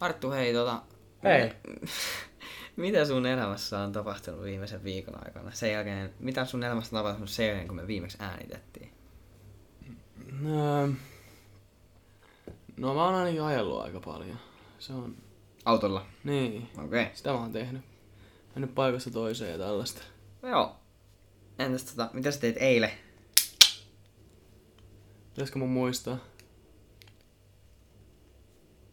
Arttu, hei tota... Hei. Mitä sun elämässä on tapahtunut viimeisen viikon aikana? Sen jälkeen, mitä sun elämässä on tapahtunut sen jälkeen, kun me viimeksi äänitettiin? No, no mä oon ainakin ajellut aika paljon. Se on, Autolla. niin, Okei. Okay. sitä mä oon tehnyt. Mennyt paikasta toiseen ja tällaista. Joo. Entäs tota, mitä sä teit eilen? Pitäisikö mun muistaa?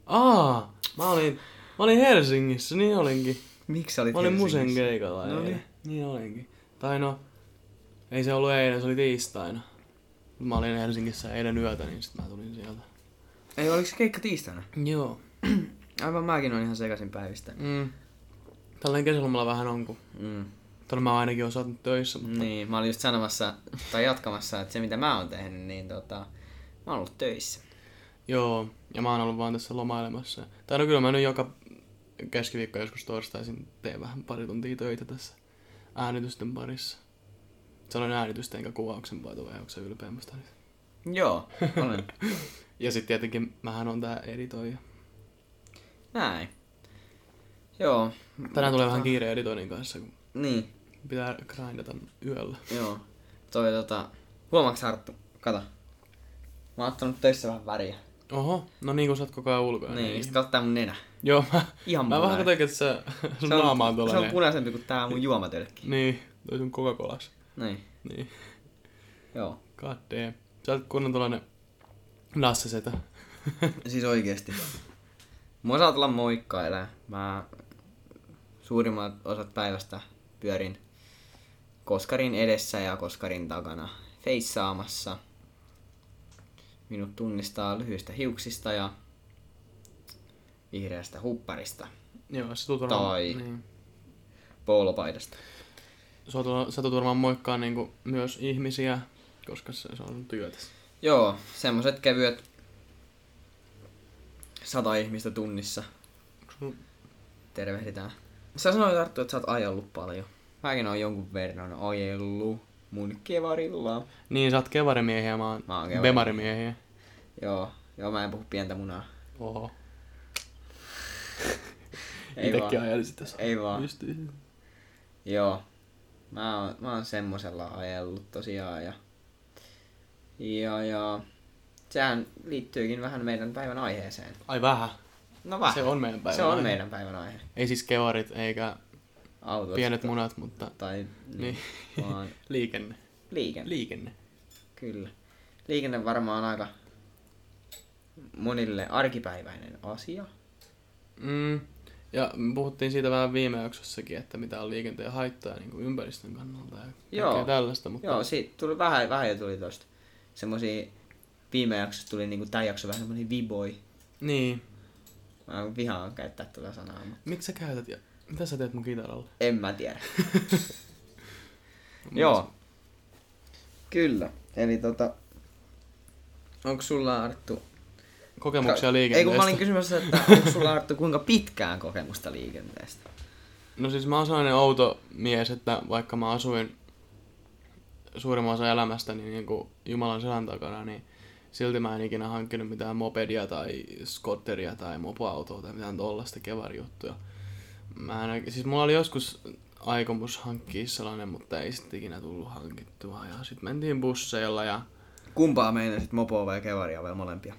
Aa, mä olin, mä olin Helsingissä, niin olinkin. Miksi sä olit Mä olin Helsingissä? musen keikalla No eilen. niin. Niin olinkin. Tai no, ei se ollut eilen, se oli tiistaina. Mut Mä olin Helsingissä eilen yötä, niin sit mä tulin sieltä. Ei, oliko se keikka tiistaina? Joo. Aivan mäkin on ihan sekaisin päivistä. Mm. Tällainen kesälomalla vähän on, kun Mm. tuolla mä ainakin oon saanut töissä, mutta... Niin, mä olin just sanomassa, tai jatkamassa, että se mitä mä oon tehnyt, niin tota, mä oon ollut töissä. Joo, ja mä oon ollut vaan tässä lomailemassa. Tai no kyllä mä nyt joka keskiviikko joskus torstaisin teen vähän pari tuntia töitä tässä äänitysten parissa. Sanoin äänitysten enkä kuvauksen by the way, onko se ylpeämmästä nyt? Joo, olen. Ja sitten tietenkin mähän on tää editoija. Näin. Joo. Tänään tulee vähän kiire editoinnin kanssa, kun Niin, pitää grindata yöllä. joo. Toi tota, huomaaks Arttu? Kato. Mä oon ottanut töissä vähän väriä. Oho, no niin kuin sä oot koko ajan ulkona. Niin, sit kattaa mun nenä. Joo, mä, Ihan mä vähän katsoin, että sä, sun Se naama on se on punaisempi kuin tää mun juomatölkki. Niin, toi sun Coca-Colas. Niin, Niin, joo. god damn. Sä oot kunnon tollanen nassasetä. Siis oikeesti. Mua saa tulla moikkailla. Mä suurimmat osat päivästä pyörin koskarin edessä ja koskarin takana feissaamassa. Minut tunnistaa lyhyistä hiuksista ja vihreästä hupparista, Joo, tulet varmaan... Tai- Niin. poolopaidasta. Sä tulet, sä tulet varmaan moikkaa niinku myös ihmisiä, koska se, se on työtä. Joo, semmoset kevyet sata ihmistä tunnissa. Sun- Tervehditään. Sä sanoit Arttu, että sä oot ajellut paljon. Mäkin oon jonkun verran ajellut mun kevarilla. Niin, sä oot kevarimiehiä, mä oon Mä oon kevari- bemarimiehiä. Joo, joo mä en puhu pientä munaa. Oho. Ei Itekin vaan. ajelisit tässä. Ei vaan. Pystyisin. Joo. Mä oon, mä oon semmosella ajellut tosiaan ja... Ja ja... Sehän liittyykin vähän meidän päivän aiheeseen. Ai vähän. No vähän. Se on meidän päivän Se on aihe. meidän päivän aihe. Ei siis kevarit eikä Autot. pienet munat, mutta Tai niin, Niin. vaan liikenne. liikenne. Liikenne. Kyllä. Liikenne varmaan aika monille arkipäiväinen asia. Mm. Ja me puhuttiin siitä vähän viime jaksossakin, että mitä on liikenteen haittaa niin kuin ympäristön kannalta ja Joo. tällaista. Mutta Joo, siitä tuli vähän, vähän jo tuli tosta. Semmosia viime jaksossa tuli niinku tää jakso vähän semmonen viboi. Niin. Mä vihaan käyttää tätä sanaa, mutta Miksi sä käytät ja mitä sä teet mun kitaralla? en mä tiedä. Joo. Kyllä. Eli tota... Onko sulla Arttu... Kokemuksia Ei liikenteestä. kun mä olin kysymässä, että onko sulla Arttu kuinka pitkään kokemusta liikenteestä? No siis mä oon sellainen outo mies, että vaikka mä asuin suurimman osa elämästäni niin kuin Jumalan selän takana, niin silti mä en ikinä hankkinut mitään mopedia tai skotteria tai mopoautoa tai mitään tollasta kevarijuttuja. Mä en, siis mulla oli joskus aikomus hankkia sellainen, mutta ei sitten ikinä tullut hankittua. Ja sitten mentiin busseilla ja Kumpaa meinasit, mopoa vai kevaria vai molempia?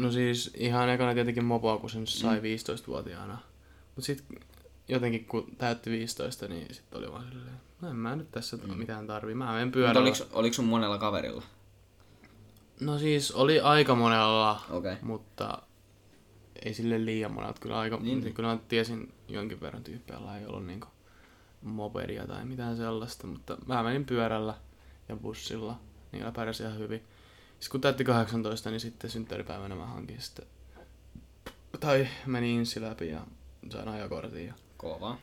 No siis ihan ekana tietenkin mopoa, kun sen sai 15-vuotiaana. Mut sit jotenkin kun täytti 15, niin sit oli vaan silleen, no en mä nyt tässä mm. mitään tarvii, mä menen Mutta pyörällä. oliks, oliks sun monella kaverilla? No siis oli aika monella, Okei. mutta ei sille liian monelta. Kyllä, aika, Niin. niin. kyllä mä tiesin jonkin verran tyyppejä, joilla ei ollut niinku mopedia tai mitään sellaista, mutta mä menin pyörällä ja bussilla, niillä pärjäsi ihan hyvin. Sitten kun täytti 18, niin sitten synttäripäivänä mä hankin sitten, tai menin insi läpi ja sain ajokortin. Ja Kova.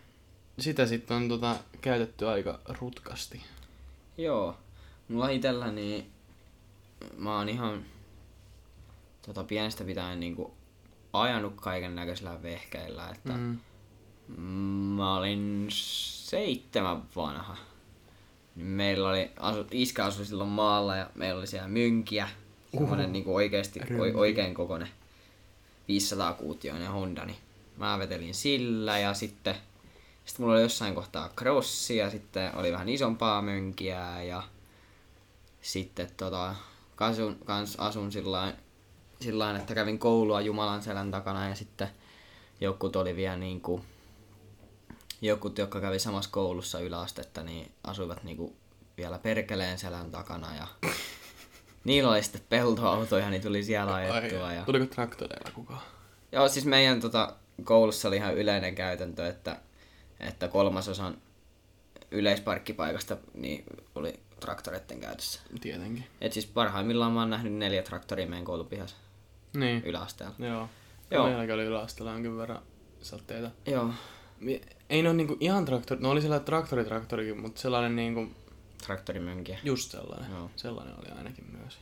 sitä sitten on tota, käytetty aika rutkasti. Joo. Mulla itellä niin mä oon ihan tota pienestä pitäen niinku ajanut kaiken näköisillä vehkeillä, että. Mm. mä olin seitsemän vanha. Niin Meillä oli, asu, iskä asui silloin maalla ja meillä oli siellä mynkiä. Semmoinen niinku oikeesti, o, Rynki. oikein kokoinen. 500 kuutioinen Honda, niin mä vetelin sillä ja sitten, sitten mulla oli jossain kohtaa crossi ja sitten oli vähän isompaa mönkiä ja sitten tota, kasun, kans asun sillain, sillain, että kävin koulua Jumalan selän takana ja sitten jokut oli vielä niinku, jokut, jotka kävi samassa koulussa yläastetta, niin asuivat niinku vielä perkeleen selän takana ja niillä oli sitten peltoautoja, niin tuli siellä ajettua. Ja... Tuliko traktoreilla kukaan? Joo, siis meidän tota, koulussa oli ihan yleinen käytäntö, että, että kolmasosan yleisparkkipaikasta niin oli traktoreiden käytössä. Tietenkin. Et siis parhaimmillaan mä oon nähnyt neljä traktoria meidän koulupihassa Niin. yläasteella. Joo. Joo. Meilläkin oli yläasteella jonkin verran saltteita. Joo, Ei ne ole niinku ihan traktori, no oli sellainen traktoritraktorikin, mutta sellainen niinku, traktorimönkiä. just sellainen. Joo. Sellainen oli ainakin myös.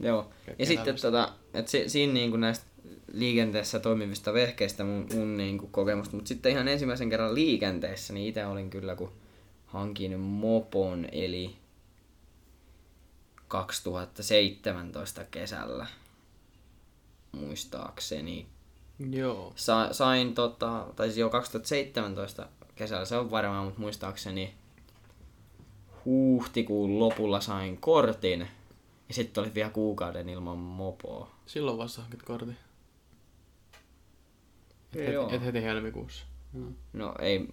Joo. Ja sitten tällaista. tota, et si, siinä niinku näistä liikenteessä toimivista vehkeistä mun, mun niinku kokemusta, mutta sitten ihan ensimmäisen kerran liikenteessä, niin itse olin kyllä kun hankin mopon, eli 2017 kesällä, muistaakseni. Joo. Sa, sain tota, tai siis jo 2017 kesällä, se on varmaan, mutta muistaakseni huhtikuun lopulla sain kortin. Ja sitten oli vielä kuukauden ilman mopoa. Silloin vasta hankit kortin. Et, heti, et heti helmikuussa. Mm. No ei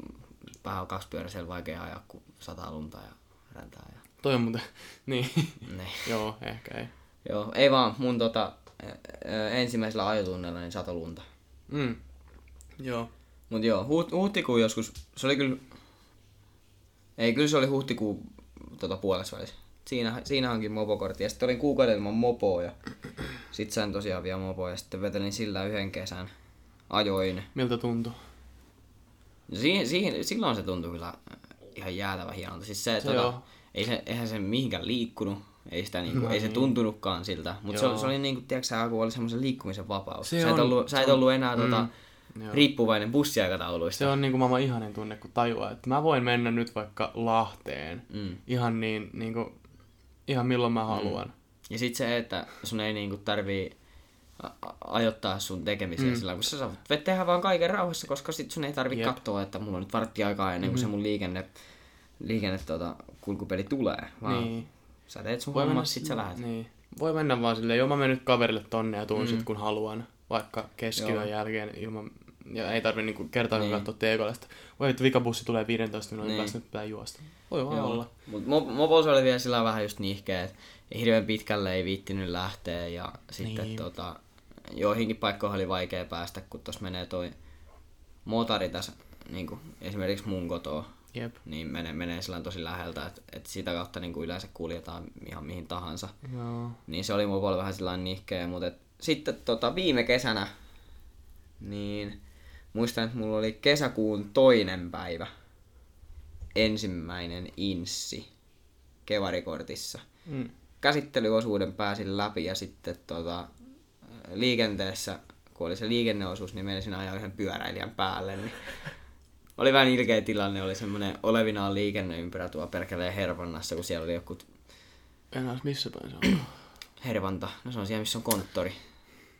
vähän kaksipyöräisellä vaikea ajaa, kun sataa lunta ja räntää. Ja... Toi on muuten, niin. Ne. Joo, ehkä ei. Joo, ei vaan mun tota, ä, ä, ensimmäisellä ajotunnella niin sato lunta. Mm. Joo. Mut joo, huht, huhtikuun joskus, se oli kyllä... Ei, kyllä se oli huhtikuun tota, puolessa välissä. Siinä, siinä hankin mopokortti ja sitten olin kuukauden ilman mopoa ja sit sain tosiaan vielä mopoa ja sitten vetelin sillä yhden kesän. Ajoin. Miltä tuntui? Ja siihen, siihen, silloin se tuntui kyllä ihan jäätävä hienolta. Siis se, Se tota, joo. ei se, eihän se mihinkään liikkunut. Ei, sitä niinku, ei se tuntunutkaan siltä. Mutta se, oli- se oli niinku, tiedätkö kun oli semmoisen liikkumisen vapaus. Se sä, et on- ollut, sä et ollut enää tota, Joo. riippuvainen bussiaikatauluista. Se on niinku maailman ihanin tunne, kun tajuaa, että mä voin mennä nyt vaikka Lahteen. Mm. Ihan niin, niinku, ihan milloin mä haluan. Ja sit se, että sun ei niinku tarvii ajoittaa sun tekemisiä mm. sillä kun sä saat tehdä vaan kaiken rauhassa, koska sit sun ei tarvi Jep. katsoa, että mulla on nyt vartti aikaa ennen kuin se mun liikenne, liikenne tota, kulkupeli tulee. Vaan Niin. Sä teet sun Voi mennä, hommas, sit sä lähdet. Niin. Voi mennä vaan silleen, joo mä menen nyt kaverille tonne ja tuun mm. sit kun haluan. Vaikka keskiyön Joo. jälkeen ilman, ja ei tarvi niinku kertaakaan Niin. katsoa teekollista. Voi, että vikabussi tulee 15 minuutin Niin. päästä, nyt pitää juosta. Voi vaan Joo. olla. Mut mo- mopos oli vielä sillä vähän just niihkeä, että hirveän pitkälle ei viittinyt lähteä ja sitten Niin. tota, joihinkin paikkoihin oli vaikea päästä, kun tuossa menee toi motari tässä, niin esimerkiksi mun kotoa, Jep. niin menee, menee sillä tosi läheltä, että et sitä kautta niin kuin yleensä kuljetaan ihan mihin tahansa. Joo. Niin se oli mopolla vähän sillä nihkeä, mutta et, sitten tota, viime kesänä, niin muistan, että mulla oli kesäkuun toinen päivä ensimmäinen inssi kevarikortissa. Mm. Käsittelyosuuden pääsin läpi ja sitten tota, liikenteessä, kun oli se liikenneosuus, niin menisin ajaa yhden pyöräilijän päälle. Niin oli vähän ilkeä tilanne, oli semmoinen olevinaan liikenneympyrä tuo perkeleen Hervannassa, kun siellä oli joku Enää missä päin se on. Hervanta, no se on siellä, missä on konttori.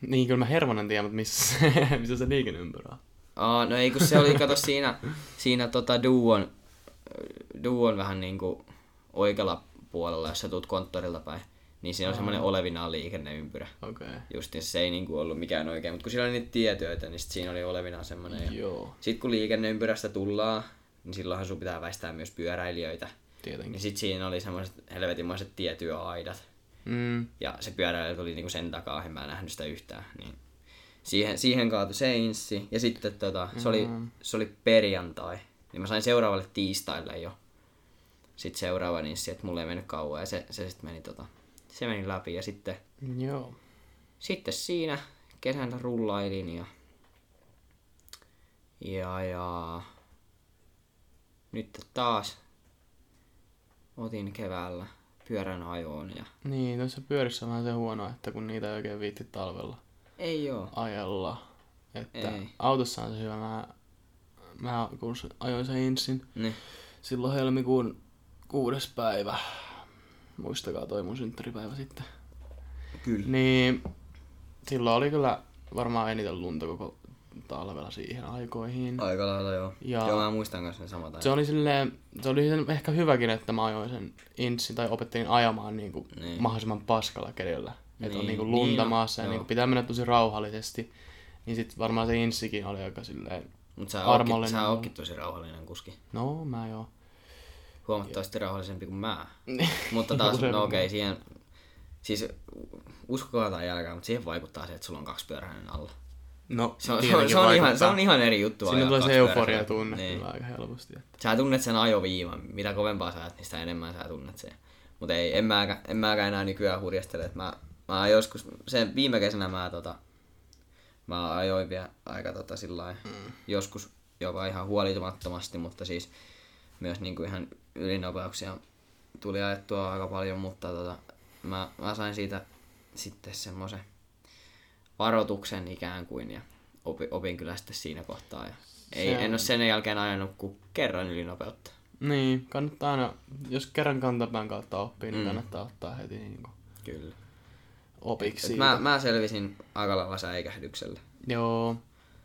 niin, kyllä mä Hervanan tiedän, mutta missä, missä se liikenneympyrä on. Aa, no ei kun se oli, kato siinä, siinä tota Duon, Duon vähän niinku oikealla puolella, jos sä tuut konttorilta päin. Niin siinä on semmoinen olevinaan liikenneympyrä. Okei. Okay. Justiin se ei niinku ollut mikään oikein, mutta kun siinä oli niitä tietöitä, niin sit siinä oli olevinaan semmoinen. Ja Joo, sit kun liikenneympyrästä tullaan, niin silloinhan sun pitää väistää myös pyöräilijöitä. tietenkin. Niin sit siinä oli semmoiset helvetinmaiset tietyöaidat. Mm. Ja se pyöräilijä tuli niinku sen takaa, en mä nähnyt sitä yhtään. Niin siihen, siihen kaatui se inssi. Ja sitten tota, se, oli, se oli perjantai. Niin mä sain seuraavalle tiistaille jo. Sitten seuraava inssi, että mulle ei mennyt kauan. Ja se, se sitten meni, tota, se meni läpi. Ja sitten, Joo. sitten siinä kesänä rullailin ja, ja, ja nyt taas otin keväällä pyörän ajoon ja Niin, tuossa pyörissä on vähän se huono, että kun niitä ei oikein viitti talvella ei oo. ajella. Että Ei. autossa on se hyvä. Mä, mä kun ajoin sen insin Niin. silloin helmikuun kuudes päivä. Muistakaa toi mun synttäripäivä sitten. Kyllä. Niin silloin oli kyllä varmaan eniten lunta koko talvella siihen aikoihin. Aika lailla joo. Ja- Joo, mä muistan kanssa ne samat ajat. Se oli silleen, se oli sen ehkä hyväkin, että mä ajoin sen insin tai opettelin ajamaan niin kuin Niin. mahdollisimman paskalla kelillä. Että on Niin, niin kuin niin lunta on, maassa ja joo. niin kuin pitää mennä tosi rauhallisesti. Niin sit varmaan se insikin oli aika silleen, Mut sä ootkin, sä ootkin tosi rauhallinen kuski. no mä joo. Huomattavasti rauhallisempi kuin mä. Mutta taas, no okei, siihen... Siis uskokaa tai jälkeen, mutta siihen vaikuttaa se, että sulla on kaksipyöräinen alla. No, Se on, se on, se on, ihan, se on ihan eri juttu Siinä tulee se euforia tunne Niin. kyllä aika helposti. Että. Sä tunnet sen ajoviivan. Mitä kovempaa sä ajat, niin sitä enemmän sä tunnet sen. Mutta ei, en mäkään, en mäkään enää nykyään hurjastele. että Mä, mä joskus, sen viime kesänä mä, tota, mä ajoin vielä aika tota, sillai, mm. joskus jopa ihan huolitumattomasti, mutta siis myös niinku ihan ylinopeuksia tuli ajettua aika paljon, mutta tota, mä, mä sain siitä sitten semmoisen varoituksen ikään kuin ja opin, opin kyllä sitten siinä kohtaa. Ja ei, Se en on- ole sen jälkeen ajanut kuin kerran ylinopeutta. Niin, kannattaa aina, jos kerran kantapään kautta oppii, niin kannattaa ottaa heti niin kuin Kyllä. opiksi. Et mä, mä selvisin aika lailla säikähdyksellä. Joo,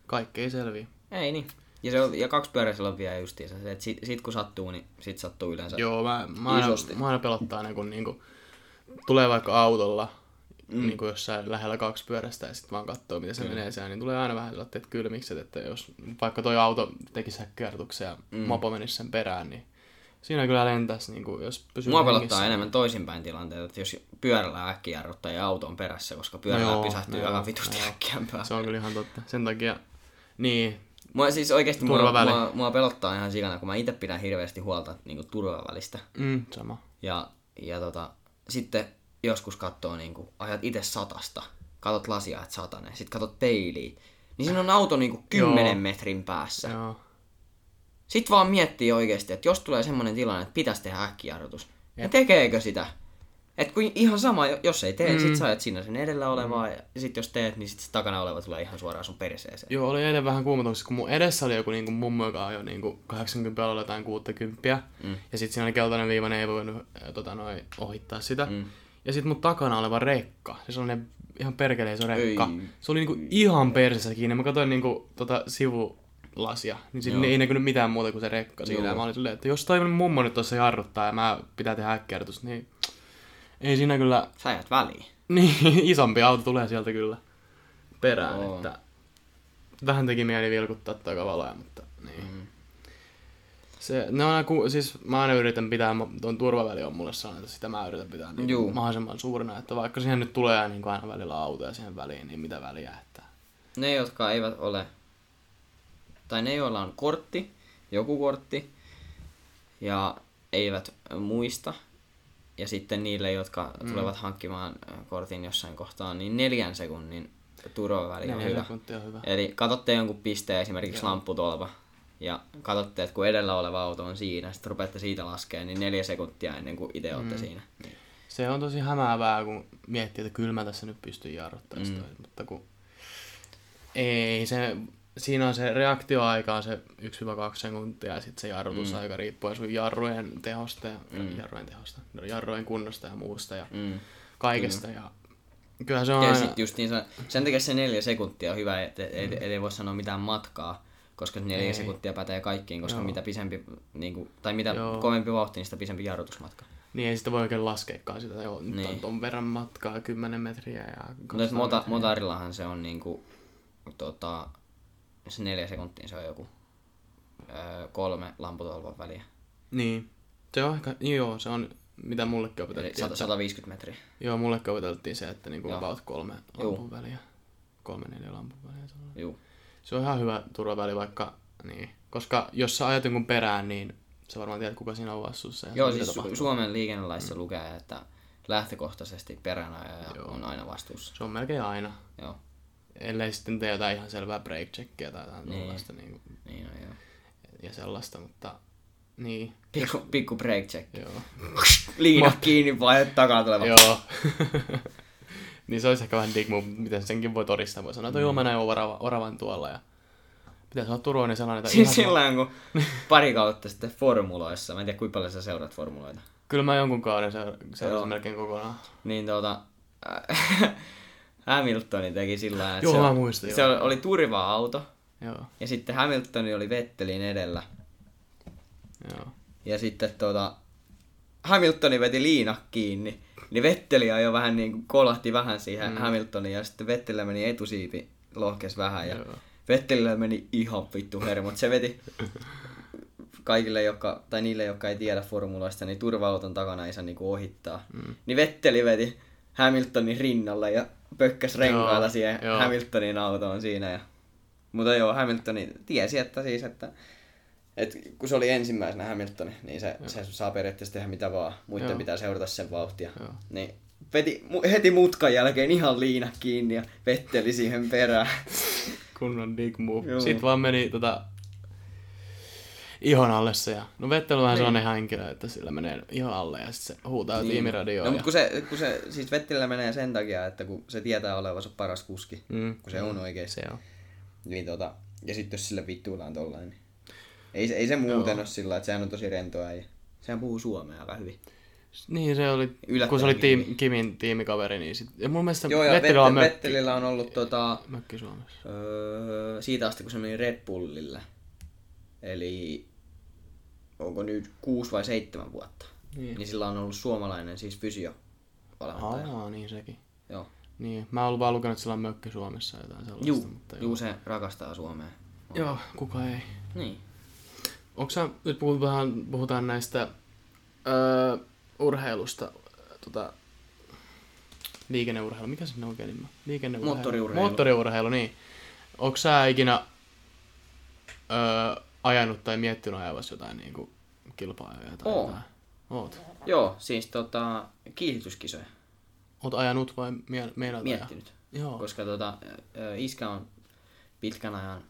kaikki ei selviä. Ei niin. Ja, se on, ja kaksi pyöräisellä on vielä justiinsa se, että sit, sit kun sattuu, niin sit sattuu yleensä. Joo, mä, mä, aina, Isosti. mä aina pelottaa aina, kun niinku, tulee vaikka autolla mm. niinku jossain lähellä kaksi pyörästä ja sitten vaan katsoo, miten se menee siellä, niin tulee aina vähän sellaiset kylmikset, että jos vaikka toi auto tekisi häkkiartuksen ja mm. mopo menisi sen perään, niin siinä kyllä lentäisi, niinku, jos pysyy Mua pelottaa enemmän toisinpäin tilanteet, että jos pyörällä äkkiä jarruttaa ja auto on perässä, koska pyörällä No joo, pysähtyy no joo, vitusti no äkkiämpää. Se on kyllä ihan totta. Sen takia, niin, Mua siis oikeesti mua, mua, mua, pelottaa ihan sikana, kun mä itse pidän hirveästi huolta niinku, turvavälistä. mm, sama. Ja, ja tota, sitten joskus katsoo, niin kuin, ajat itse satasta, katot lasia, että satanen, sitten katot peiliin, niin siinä on auto niin kuin 10 Joo. metrin päässä. Joo. Sitten vaan miettii oikeasti, että jos tulee semmoinen tilanne, että pitäisi tehdä äkkijarrutus, ja tekeekö sitä? Et kun ihan sama, jos ei tee, mm. sit sä ajat siinä sen edellä olevaa, mm. ja sit jos teet, niin sit se takana oleva tulee ihan suoraan sun perseeseen. Joo, oli eilen vähän kuumotuksessa, kun mun edessä oli joku niinku mummo, joka ajoi niinku 80 olla jotain 60. Mm. Ja sitten siinä oli keltainen viiva, ne ei voinut tota, noi, ohittaa sitä. Mm. Ja sitten mun takana oleva rekka, siis sellainen ihan perkeleen iso rekka. Ei. Se oli niinku ihan persessä kiinni. Mä katsoin niinku tota sivulasia, niin siinä ei näkynyt mitään muuta kuin se rekka siinä. Mä olin silleen, että jos toi mummo nyt tuossa jarruttaa ja mä pitää tehdä äkkijarrutus, niin ei siinä kyllä... Sä ajat väliin. Niin, isompi auto tulee sieltä kyllä perään, Oo. että vähän teki mieli vilkuttaa takavaloja, mutta niin. Mm. Se, ne on aina, ku- siis mä aina yritän pitää, tuon turvaväli on mulle sanonut, että sitä mä yritän pitää niin Juu. mahdollisimman suurena, että vaikka siihen nyt tulee niin aina välillä autoja siihen väliin, niin mitä väliä, että Ne, jotka eivät ole, tai ne, joilla on kortti, joku kortti, ja eivät muista, ja sitten niille, jotka mm. tulevat hankkimaan ö, kortin jossain kohtaa, niin neljän sekunnin turvaväli on hyvä. on hyvä. Eli katsotte jonkun pisteen, esimerkiksi lampputolva, ja katsotte, että kun edellä oleva auto on siinä, sitten rupeatte siitä laskemaan, niin neljä sekuntia ennen kuin itse olette Mm. siinä. Niin. Se on tosi hämäävää, kun miettii, että kyllä mä tässä nyt pystyn jarruttamaan Mm. sitä, mutta kun ei se, siinä on se reaktioaika on se 1-2 sekuntia ja sitten se jarrutusaika mm. riippuen sun jarrujen tehosta ja mm. jarrujen tehosta, no, jarrujen kunnosta ja muusta ja Mm. kaikesta. Ja kyllä se on Ja aina, sit justiinsa, sen takia se neljä sekuntia on hyvä, että ei, mm. ei voi sanoa mitään matkaa, koska se neljä Ei. sekuntia pätee kaikkiin, koska Joo. mitä pisempi, niin kuin, tai mitä Joo. kovempi vauhti, niin sitä pisempi jarrutusmatka. niin ei sitä voi oikein laskeekaan sitä, nyt Niin. on ton verran matkaa, 10 metriä ja Mutta 200 mota, motarillahan se on niinku, tota, se neljä sekuntia se on joku öö, kolme lamputolvan väliä. Niin, se on ehkä, joo, se on mitä mullekin Eli opetettiin. 100, että- 150 metriä. Joo, mullekin opeteltiin se, että niinku Joo. about kolme lampun väliä. Kolme neljä lampun väliä. Juu. Se on ihan hyvä turvaväli, vaikka niin. Koska jos sä ajat jonkun perään, niin sä varmaan tiedät, kuka siinä on vastuussa. Joo, siis tapahtuu. Su- Suomen liikennelaissa mm. lukee, että lähtökohtaisesti peränajaja Joo. on aina vastuussa. Se on melkein aina. Joo, Ellei sitten tee jotain ihan selvää break checkia tai jotain Niin. tällaista niin, niin on joo. ja sellaista, mutta niin, Pikku, pikku break check. joo. Liina kiinni, vaihe takaa tuleva. joo. niin se olisi ehkä vähän dig move, miten senkin voi todistaa. Voi sanoa, että joo, mä näin orava, oravan tuolla ja pitäisi olla turvallinen sellainen, että Siis ihan sillä kun pari kautta sitten formuloissa, mä en tiedä kuinka paljon sä seuraat formuloita, Kyllä mä jonkun kauden seura- seurasin melkein kokonaan. niin tuota, Hamiltoni teki sillä lailla, että Joo, se, mä muistan, se joo. oli turva-auto, Joo, ja sitten Hamiltoni oli Vettelin edellä. joo. Ja sitten tota, Hamiltoni veti liina kiinni, niin Vetteli ajoi vähän niin kuin kolahti vähän siihen mm. Hamiltoniin, ja sitten Vettelillä meni etusiipi lohkes vähän, ja Joo. Vettelillä meni ihan vittu hermot. Se veti kaikille, jotka, tai niille, jotka ei tiedä formuloista, niin turva-auton takana ei saa niinku ohittaa. Mm. Niin Vetteli veti Hamiltonin rinnalle ja pökkäs renkailla Joo, siihen joo. Hamiltonin autoon siinä. Ja... Mutta joo, Hamiltoni tiesi, että siis, että et kun se oli ensimmäisenä Hamilton, niin se, se saa periaatteessa tehdä mitä vaan. Muiden Joo. pitää seurata sen vauhtia. Joo. Niin veti mu- heti mutkan jälkeen ihan liina kiinni ja vetteli siihen perään. Kunnon dig move. Joo. Sitten vaan meni tota, ihon alle se. Ja, no Vettel on vähän Niin. sellainen henkilö, että sillä menee ihon alle ja sitten se huutaa niin. tiimiradioon. No, ja... mutta kun se, kun se siis Vettelillä menee sen takia, että kun se tietää olevansa paras kuski, Mm, kun se on oikeesti. se on. Niin tota, ja sitten jos sille vittuillaan tollain, niin ei, se- ei se muuten ole sillä, että sehän on tosi rentoa ja sehän puhuu suomea aika hyvin. Niin se oli, kun se oli tiim. Kimin tiimikaveri, niin sit, ja mun mielestä Joo, ja Vettelillä on mökki, Vettelillä on ollut tota, mökki Suomessa. öö, siitä asti, kun se meni Red Bullille. Eli onko nyt kuusi vai seitsemän vuotta. Niin. Niin sillä on ollut suomalainen siis fysio. Aa, niin sekin. Joo. Niin, mä oon ollut vaan lukenut, että sillä on mökki Suomessa jotain sellaista. Juu, mutta juu, se rakastaa Suomea. Joo, kuka ei. Niin. Onko sä, nyt puhutaan, puhutaan näistä öö, urheilusta, tota, liikenneurheilu, mikä se on oikein nimi? Liikenneurheilu. Moottoriurheilu. Moottoriurheilu, niin. Onko sä ikinä öö, ajanut tai miettinyt ajavassa jotain niin kuin kilpaa tai Oon. jotain? Oot. Joo, siis tota, kiihdytyskisoja. Oot ajanut vai mie- meinaat ajaa? Miettinyt. Joo. Koska tota, iskä on pitkän ajan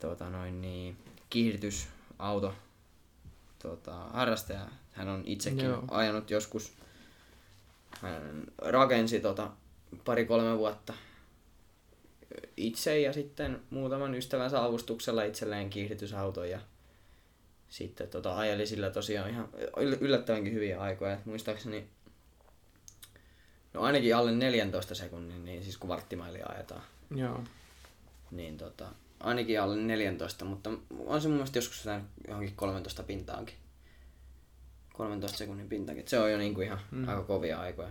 tota, noin niin, kiihdytysauto tota, harrastaja. Hän on itsekin Joo. ajanut joskus. Hän rakensi tota, pari-kolme vuotta itse ja sitten muutaman ystävänsä avustuksella itselleen kiihdytysauton ja sitten tota, ajeli sillä tosiaan ihan yll- yllättävänkin hyviä aikoja. Et muistaakseni No ainakin alle 14 sekunnin, niin siis kun varttimailia ajetaan, Joo. niin tota, ainakin alle 14, mutta on se mun mielestä joskus jotain johonkin 13 pintaankin. 13 sekunnin pintaankin, se on jo niinku ihan mm. aika kovia aikoja.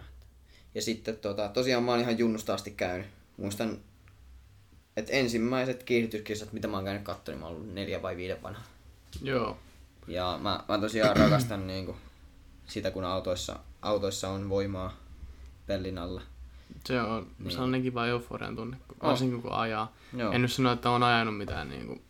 Ja sitten tota, tosiaan mä oon ihan junnusta asti käynyt. Muistan, että ensimmäiset kiihdytyskisat, mitä mä oon käynyt katsoa, niin mä oon ollut neljä vai viiden vanha. Joo. Ja mä, mä tosiaan rakastan niinku sitä, kun autoissa, autoissa on voimaa pellin alla. Se on niin. sellainen kiva euforian tunne, varsinkin kun ajaa. Joo. En nyt sano, että on ajanut mitään niin kuin,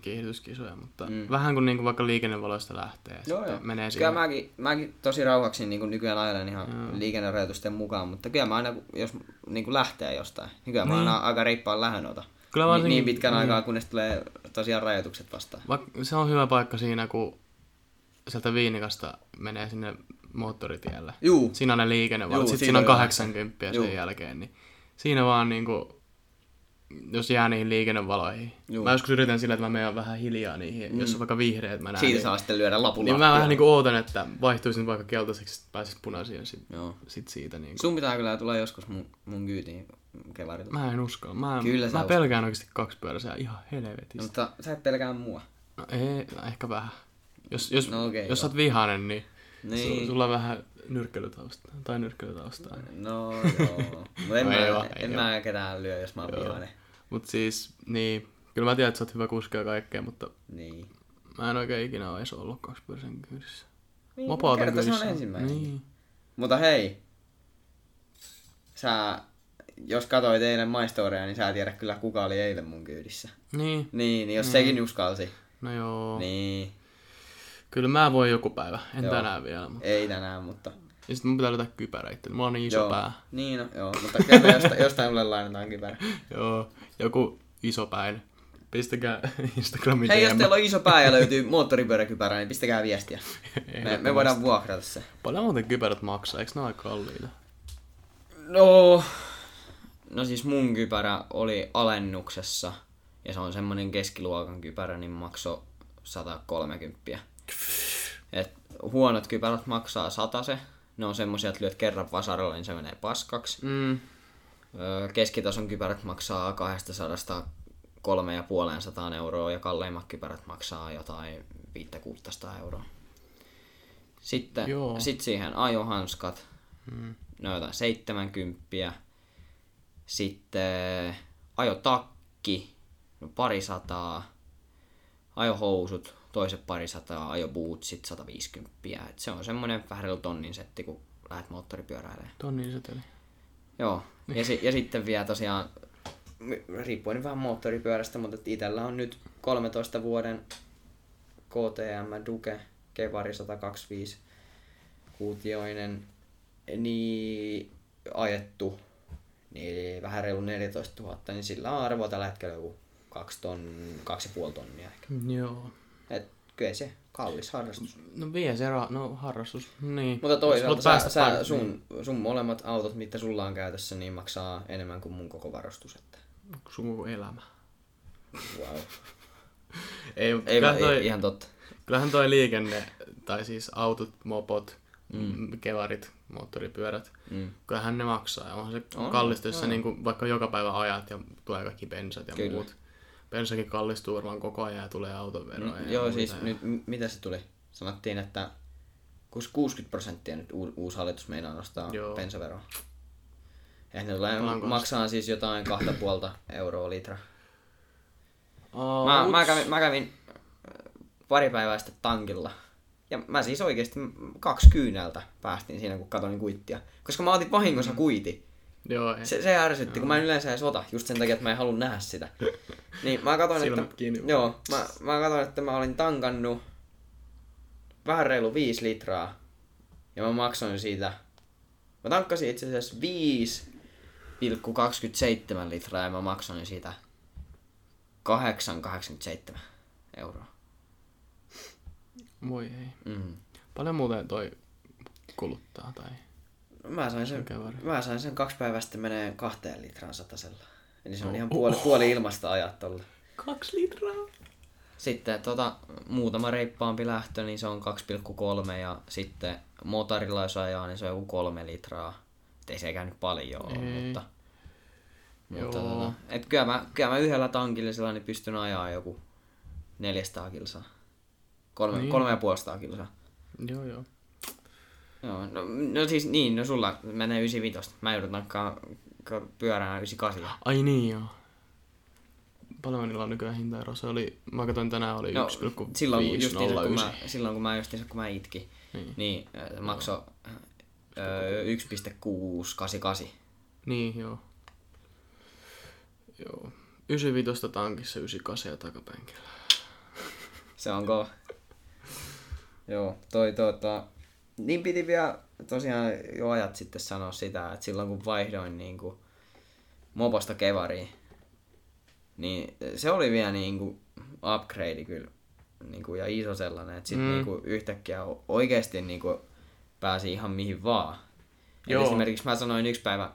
kiihdytyskisoja, mutta Mm. vähän kun, niin kuin vaikka liikennevaloista lähtee Joo, joo. menee Kyllä siihen. mäkin, mäkin tosi rauhaksi niin nykyään ajelen ihan liikennerajoitusten mukaan, mutta kyllä mä aina, jos niin lähtee jostain, niin kyllä mä aina aika reippaan lähön ota. Kyllä Ni, varsinkin- niin pitkän mm. aikaa, kunnes tulee tosiaan rajoitukset vastaan. Vaikka se on hyvä paikka siinä, kun sieltä Viinikasta menee sinne moottoritielle. Juu, Siinä on ne liikennevalot, sitten siinä on on 80 Juu. sen jälkeen, niin siinä vaan niinku, jos jää niihin liikennevaloihin. Juu. Mä joskus yritän sillä, että mä menen vähän hiljaa niihin, mm. jos on vaikka vihreät mä näen. siitä niin, saa sitten lyödä lapulla. niin mä vähän niinku ootan, että vaihtuisin vaikka keltaiseksi, että pääsis punaisiin ja sit, Joo. sit siitä niinku. Sun pitää kyllä tulla joskus mun, mun kyytiin kevarilla. Mä en usko. Mä, Kyllä mä pelkään oikeasti kaksipyöräisiä ihan helvetistä. No, mutta sä et pelkää mua. No, ei, no, ehkä vähän. Jos, jos, No okei, jos sä oot vihainen, niin, Niin. niin. sulla on vähän nyrkkelytausta. Tai nyrkkelytaustaa. No joo. En, No mä, ei en ei mä ketään lyö, jos mä oon vihainen. Mut siis, niin. Kyllä mä tiedän, että sä oot hyvä kuski ja kaikkea, mutta Niin. mä en oikein ikinä ole edes ollut kaksipyöräisen kyydissä. niin Mopoauton kerta se on kyydissä. ensimmäinen. Niin. Mutta hei, sä, jos katsoit eilen maistoria, niin sä et tiedä kyllä kuka oli eilen mun kyydissä. Niin. Niin, niin jos sekin uskalsi. No joo. Niin, Kyllä mä voin joku päivä. En Joo. tänään vielä. Mutta... ei tänään, mutta... Ja sit mun pitää löytää kypärä itse. Mulla on niin iso joo. pää. Niin, no, joo, mutta kyllä jostain, jostain mulle lainataan kypärä. Joo. Joku iso päin. Pistäkää Instagramin Hei, jos DM. teillä on iso pää ja löytyy moottoripyöräkypärä, niin pistäkää viestiä. Me, me voidaan vuokrata se. Paljon muuten kypärät maksaa, eikö ne ole aika kalliita? No, no siis mun kypärä oli alennuksessa ja se on semmonen keskiluokan kypärä, niin maksoi 130. Et huonot kypärät maksaa se. Ne on semmosia, että lyöt kerran vasaralla, niin se menee paskaksi. Mm. Keskitason kypärät maksaa 200 kolme ja puoleen sataan euroa ja kalleimmat kypärät maksaa jotain 500 euroa. Sitten Joo. sit siihen ajohanskat, Mm. ne on jotain 70. Sitten ajotakki, no pari sataa. Ajohousut, toiset pari sataa. Ajobootsit, 150. Et se on semmonen vähän reilu tonnin setti, kun lähdet moottoripyöräilemään. Tonnin seteli. Joo, ja, si- ja sitten vielä tosiaan, riippuen vähän moottoripyörästä, mutta itellä on nyt 13 vuoden KTM Duke Kevari 125 kuutioinen, niin ajettu niin vähän reilu 14 000, niin sillä on arvoa tällä hetkellä joku 2 ton, 2,5 tonnia ehkä. Joo. Et kyllä se kallis harrastus. No vie se ra- no harrastus. Niin. Mutta toisaalta sä, päästä sä, sun, sun molemmat autot, mitä sulla on käytössä, niin maksaa enemmän kuin mun koko varustus. Että. Niin. Sun koko elämä. Wow. Ei, Ei, ei, toi, ihan totta. kyllähän toi liikenne, tai siis autot, mopot, mm. kevarit, moottoripyörät, Mm. kyllähän ne maksaa. Onhan se On, on, kallista, jos sä joo. niinku vaikka joka päivä ajat ja tulee kaikki bensat ja. Kyllä. muut. Bensakin kallistuu varmaan koko ajan ja tulee autoveroja. Mm, ja joo, siis ja... nyt, mitä se tuli? Sanottiin, että kus- 60 prosenttia nyt uusi hallitus meinaa nostaa Joo. bensaveroa. Ja ne tulee maksaa siis jotain kahta puolta euroa litra. Oh, Mä, mä, kävin, mä kävin äh, pari päivää sitten tankilla. Ja mä siis oikeesti kaksi kyyneltä päästin siinä, kun katsoin kuittia. Koska mä otin vahingossa Mm. kuiti. Joo, ei. Se, se ärsytti, kun mä en yleensä edes ota, just sen takia, että mä en halua nähdä sitä. Niin mä katsoin, että... kiinni. Joo, mä, mä katsoin, että mä olin tankannut vähän reilu 5 litraa. Ja mä maksoin siitä... Mä tankkasin itse asiassa 5,27 litraa ja mä maksoin siitä 8,87 euroa. Voi ei. Mm. Paljon muuten toi kuluttaa tai... Mä sain sen, mä sain sen kaksi päivää sitten menee kahteen litraan satasella. Eli se on Oh. ihan puoli, puoli ilmasta ajaa tolla. Kaksi litraa? Sitten tota, muutama reippaampi lähtö, niin se on 2,3 ja sitten motorilla jos ajaa, niin se on joku 3 litraa. Et ei sekään nyt paljon ole, Ei. mutta... mutta Joo. tota, et kyllä, mä, kyllä mä yhdellä tankilla niin pystyn ajaa joku 400 kilsaa. Kolme, Niin. kolme ja puolesta kilsaa. Joo, joo. Joo, no, no siis niin, no sulla menee 95. Mä joudun tankkaa ka- pyöränä 98. Ai niin joo. Paljon niillä on nykyään hintaero. Se oli, mä katsoin tänään oli No, 1,509. silloin, kun justiinsa, kun mä, silloin kun mä justiinsa, kun mä itkin, Niin. niin äh, makso äh, 1,688. Niin, joo. Joo. 95 tankissa, 98 ja takapenkillä. Se on kova. Joo, toi tota... Niin piti vielä tosiaan jo ajat sitten sanoa sitä, että silloin kun vaihdoin niin kuin moposta kevariin, niin se oli vielä niin kuin upgrade kyllä niin kuin, ja iso sellainen, että sitten Mm. niin kuin yhtäkkiä oikeasti niin kuin pääsi ihan mihin vaan. Et Joo. esimerkiksi mä sanoin yksi päivä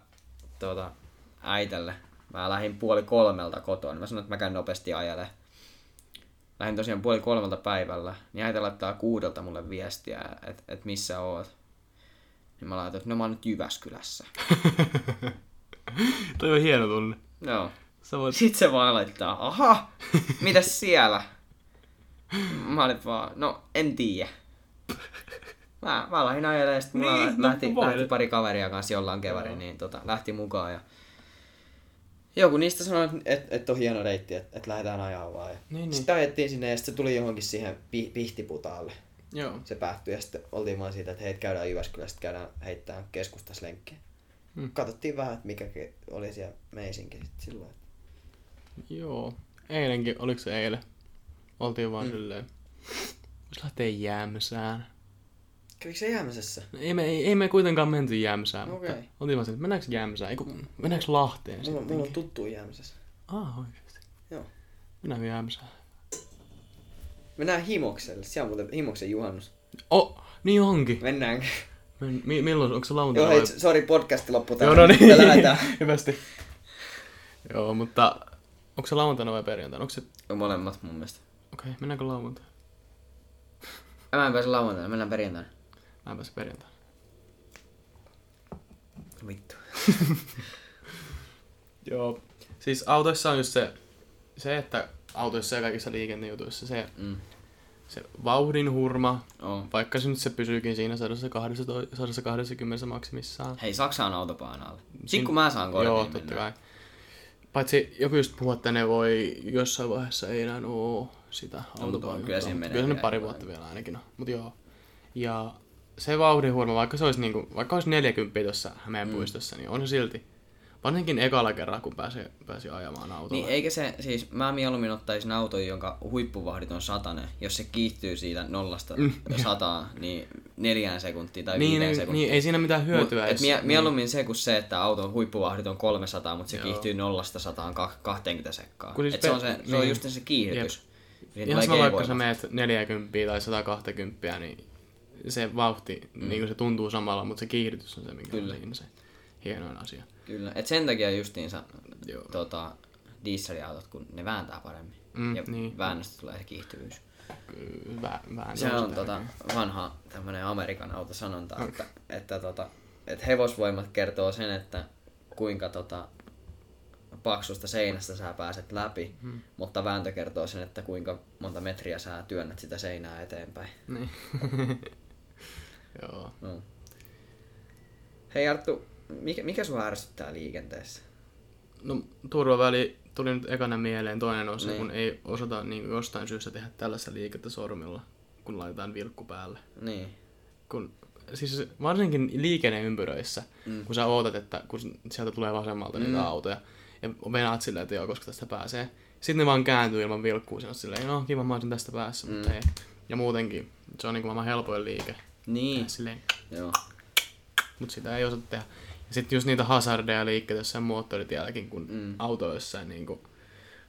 tuota, äitelle, mä lähdin puoli kolmelta kotoa, niin mä sanoin, että mä käyn nopeasti ajele. Lähdin tosiaan puoli kolmelta päivällä, niin äiti laittaa kuudelta mulle viestiä, että et missä oot. Niin mä laitoin, että no mä oon nyt Jyväskylässä. Toi on hieno tunne. Joo. Sä voit... Sitten se vaan laittaa, aha, mitäs siellä? Mä olin vaan, no en tiedä. Mä, mä lähdin ajelemaan, ja sitten mulla Niin, no lähti, lähti, pari kaveria kanssa jollain kevari, niin tota, lähti mukaan. Ja... Joku niistä sanoi, että et, et on hieno reitti, että et lähdetään ajaa vaan. Niin, niin. Sitten ajettiin sinne ja sitten se tuli johonkin siihen pi- pihtiputaalle. Joo. Se päättyi ja sitten oltiin vaan siitä, että hei, käydään Jyväskylässä, sitten käydään heittämään keskustassa lenkkiä. Hmm. Katsottiin vähän, että mikä oli siellä meisinkin sitten silloin. Joo. Eilenkin, oliko se eilen? Oltiin vaan Mm. mm. silleen. Vois lähteä Jämsään. Kävikö se jäämisessä? No, ei, me, ei, ei, me kuitenkaan menty Jämsään, Okei. mutta oltiin vaan silleen, että mennäänkö Jämsään? Eiku, mennäänkö Lahteen Mulla, mulla on sittenkin? tuttu jäämisessä. Ah, oikeesti. Joo. Mennäänkö Jämsään? Mennään Himokselle. Siellä on muuten Himoksen juhannus. Oh, niin onkin. Mennäänkö? Men, mi, milloin, onko se Joo, lauantaina hei, vai- sori, podcasti loppu Joo, tähän. no Me niin. lähdetään. Hyvästi. Joo, mutta onko se lauantaina vai perjantaina? Onko se... Jo molemmat mun mielestä. Okei, okay, mennäänkö lauantaina? Mä en pääse lauantaina, mennään perjantaina. Mä en pääse perjantaina. Vittu. Joo. Siis autoissa on just se, se että autoissa ja kaikissa liikennejutuissa se, Mm. se vauhdin hurma, Oh. vaikka se nyt se pysyykin siinä 120, 120 maksimissaan. Hei, Saksa on autopaan alla. Sitten kun mä saan kortin Joo, mennä. totta kai. Paitsi joku just puhuu, että ne voi jossain vaiheessa ei enää oo sitä autopainetta. kyllä siinä menee Kyllä se pari vuotta vielä ainakin on. Mut joo. Ja se vauhdinhuorma, vaikka se olisi, niinku, vaikka olisi 40 tuossa Hämeen Mm. puistossa, niin on se silti. Varsinkin ekalla kerralla, kun pääsee, pääsi ajamaan autolla. Niin eikä se, siis mä mieluummin ottaisin auton, jonka huippuvahdit on satanen. Jos se kiihtyy siitä nollasta Mm. sataan, niin neljään sekuntiin tai niin, viiteen niin, sekuntiin. niin, ei siinä mitään hyötyä Mut, et mie- niin. mieluummin se kuin se, että auton huippuvahdit on 300, mutta se Joo. kiihtyy nollasta sataan ka- 20 sekkaa. Kun siis Et se, on pe- se, se on niin. just se kiihdytys. Ihan sama vaikka sä meet 40 tai 120, niin se vauhti, mm. niin se tuntuu samalla, mutta se kiihdytys on se, mikä Kyllä. on siinä se hienoin asia. Kyllä, et sen takia justiinsa Joo. tota, dieselautot, kun ne vääntää paremmin. Mm, ja niin. väännöstä tulee se kiihtyvyys. Vä, vähän Se on tota, vanha tämmönen Amerikan autosanonta, okay. että, että, tota, että hevosvoimat kertoo sen, että kuinka tota, paksusta seinästä sä pääset läpi, hmm. mutta vääntö kertoo sen, että kuinka monta metriä sä työnnät sitä seinää eteenpäin. Niin. Joo. No. Hei Arttu, mikä, mikä sua ärsyttää liikenteessä? No turvaväli tuli nyt ekana mieleen. Toinen on se, Niin. kun ei osata niin jostain syystä tehdä tällaista liikettä sormilla, kun laitetaan vilkku päälle. Niin. Kun, siis varsinkin liikenneympyröissä, Mm. kun sä ootat, että kun sieltä tulee vasemmalta niitä Mm. autoja, ja venaat silleen, että joo, koska tästä pääsee. Sitten ne vaan kääntyy ilman vilkkua sinne silleen, no kiva, mä olisin tästä päässä, mm. mutta ei. Ja muutenkin, se on niin maailman helpoin liike. Niin. Silleen, Joo. mutta sitä ei osata tehdä. Ja sitten just niitä hazardeja liikkeitä jossain moottoritielläkin, kun Mm. auto on jossain niin kuin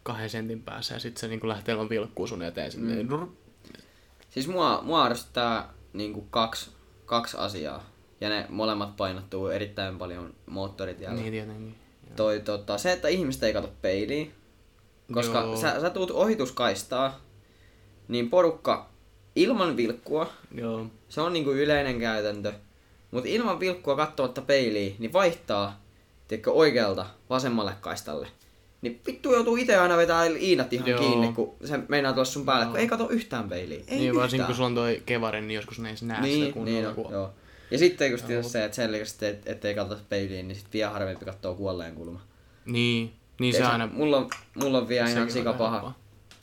kahden sentin päässä ja sitten se niin kuin lähtee ilman vilkkuu sun eteen. Mm. Mm. Siis mua, mua ärsyttää niinku kaksi, kaksi asiaa. Ja ne molemmat painottuu erittäin paljon moottoritiellä. Niin tietenkin. Toi, tota, se, että ihmiset ei kato peiliin. Koska Joo. sä, sä tuut ohituskaistaa, niin porukka ilman vilkkua, Joo. se on niinku yleinen käytäntö. Mutta ilman vilkkua katsomatta peiliin, niin vaihtaa tiedätkö, oikealta vasemmalle kaistalle. Niin vittu joutuu itse aina vetää iinat ihan Joo. kiinni, kun se meinaa tulla sun päälle, Joo. kun ei kato yhtään peiliin. Ei niin varsinkin kun sulla on toi kevarin, niin joskus ne ei näe sitä niin, kunnolla. niin kun... on, joo. Ja sitten just Joo. se, että selkeästi et, ettei katsota peiliin, niin sit vielä harvempi katsoo kuolleen kulma. Niin, niin se se, aina... mulla, on, mulla on vielä ihan sekin on sika aika paha, helppoa.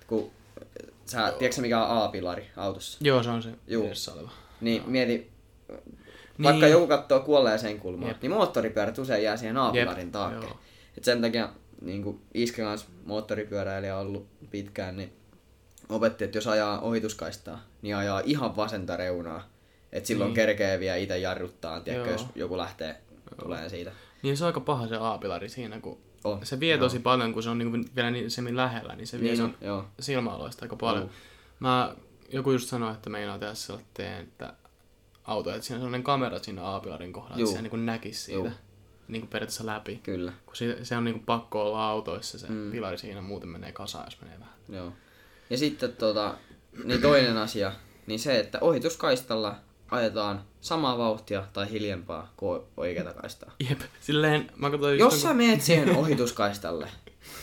kun sä, tiedätkö mikä on A-pilari autossa? Joo, se on se Juu. edessä oleva. Niin mieti, vaikka Niin. joku katsoo kuolleeseen kulmaan, Jep. niin moottoripyörät usein jää siihen A-pilarin taakkeen. joo. Et sen takia niin kuin Iske kanssa moottoripyöräilijä on ollut pitkään, niin opetti, että jos ajaa ohituskaistaa, niin ajaa ihan vasenta reunaa. että silloin Niin. kerkee vielä itse jarruttaa, tiedätkö, Joo. jos joku lähtee tulee siitä. Niin se on aika paha se A-pilari siinä, kun On. se vie tosi paljon, kun se on niinku vielä niin semmin lähellä, niin se vie Niin sun joo. silmäaloista aika paljon. Joo. Mä, joku just sanoi, että meinaa tehdä sellainen, että auto, että siinä on sellainen kamera siinä A-pilarin kohdalla, Juu. että se niin näkisi siitä Juu. niin kuin periaatteessa läpi. Kyllä, Kun se, se on niin kuin pakko olla autoissa se mm. pilari siinä, muuten menee kasaan, jos menee vähän. joo. Ja sitten tota, niin toinen asia, niin se, että ohituskaistalla ajetaan samaa vauhtia tai hiljempaa kuin oikeata kaistaa. Jep, silleen mä katsoin Jos sä meet siihen ohituskaistalle,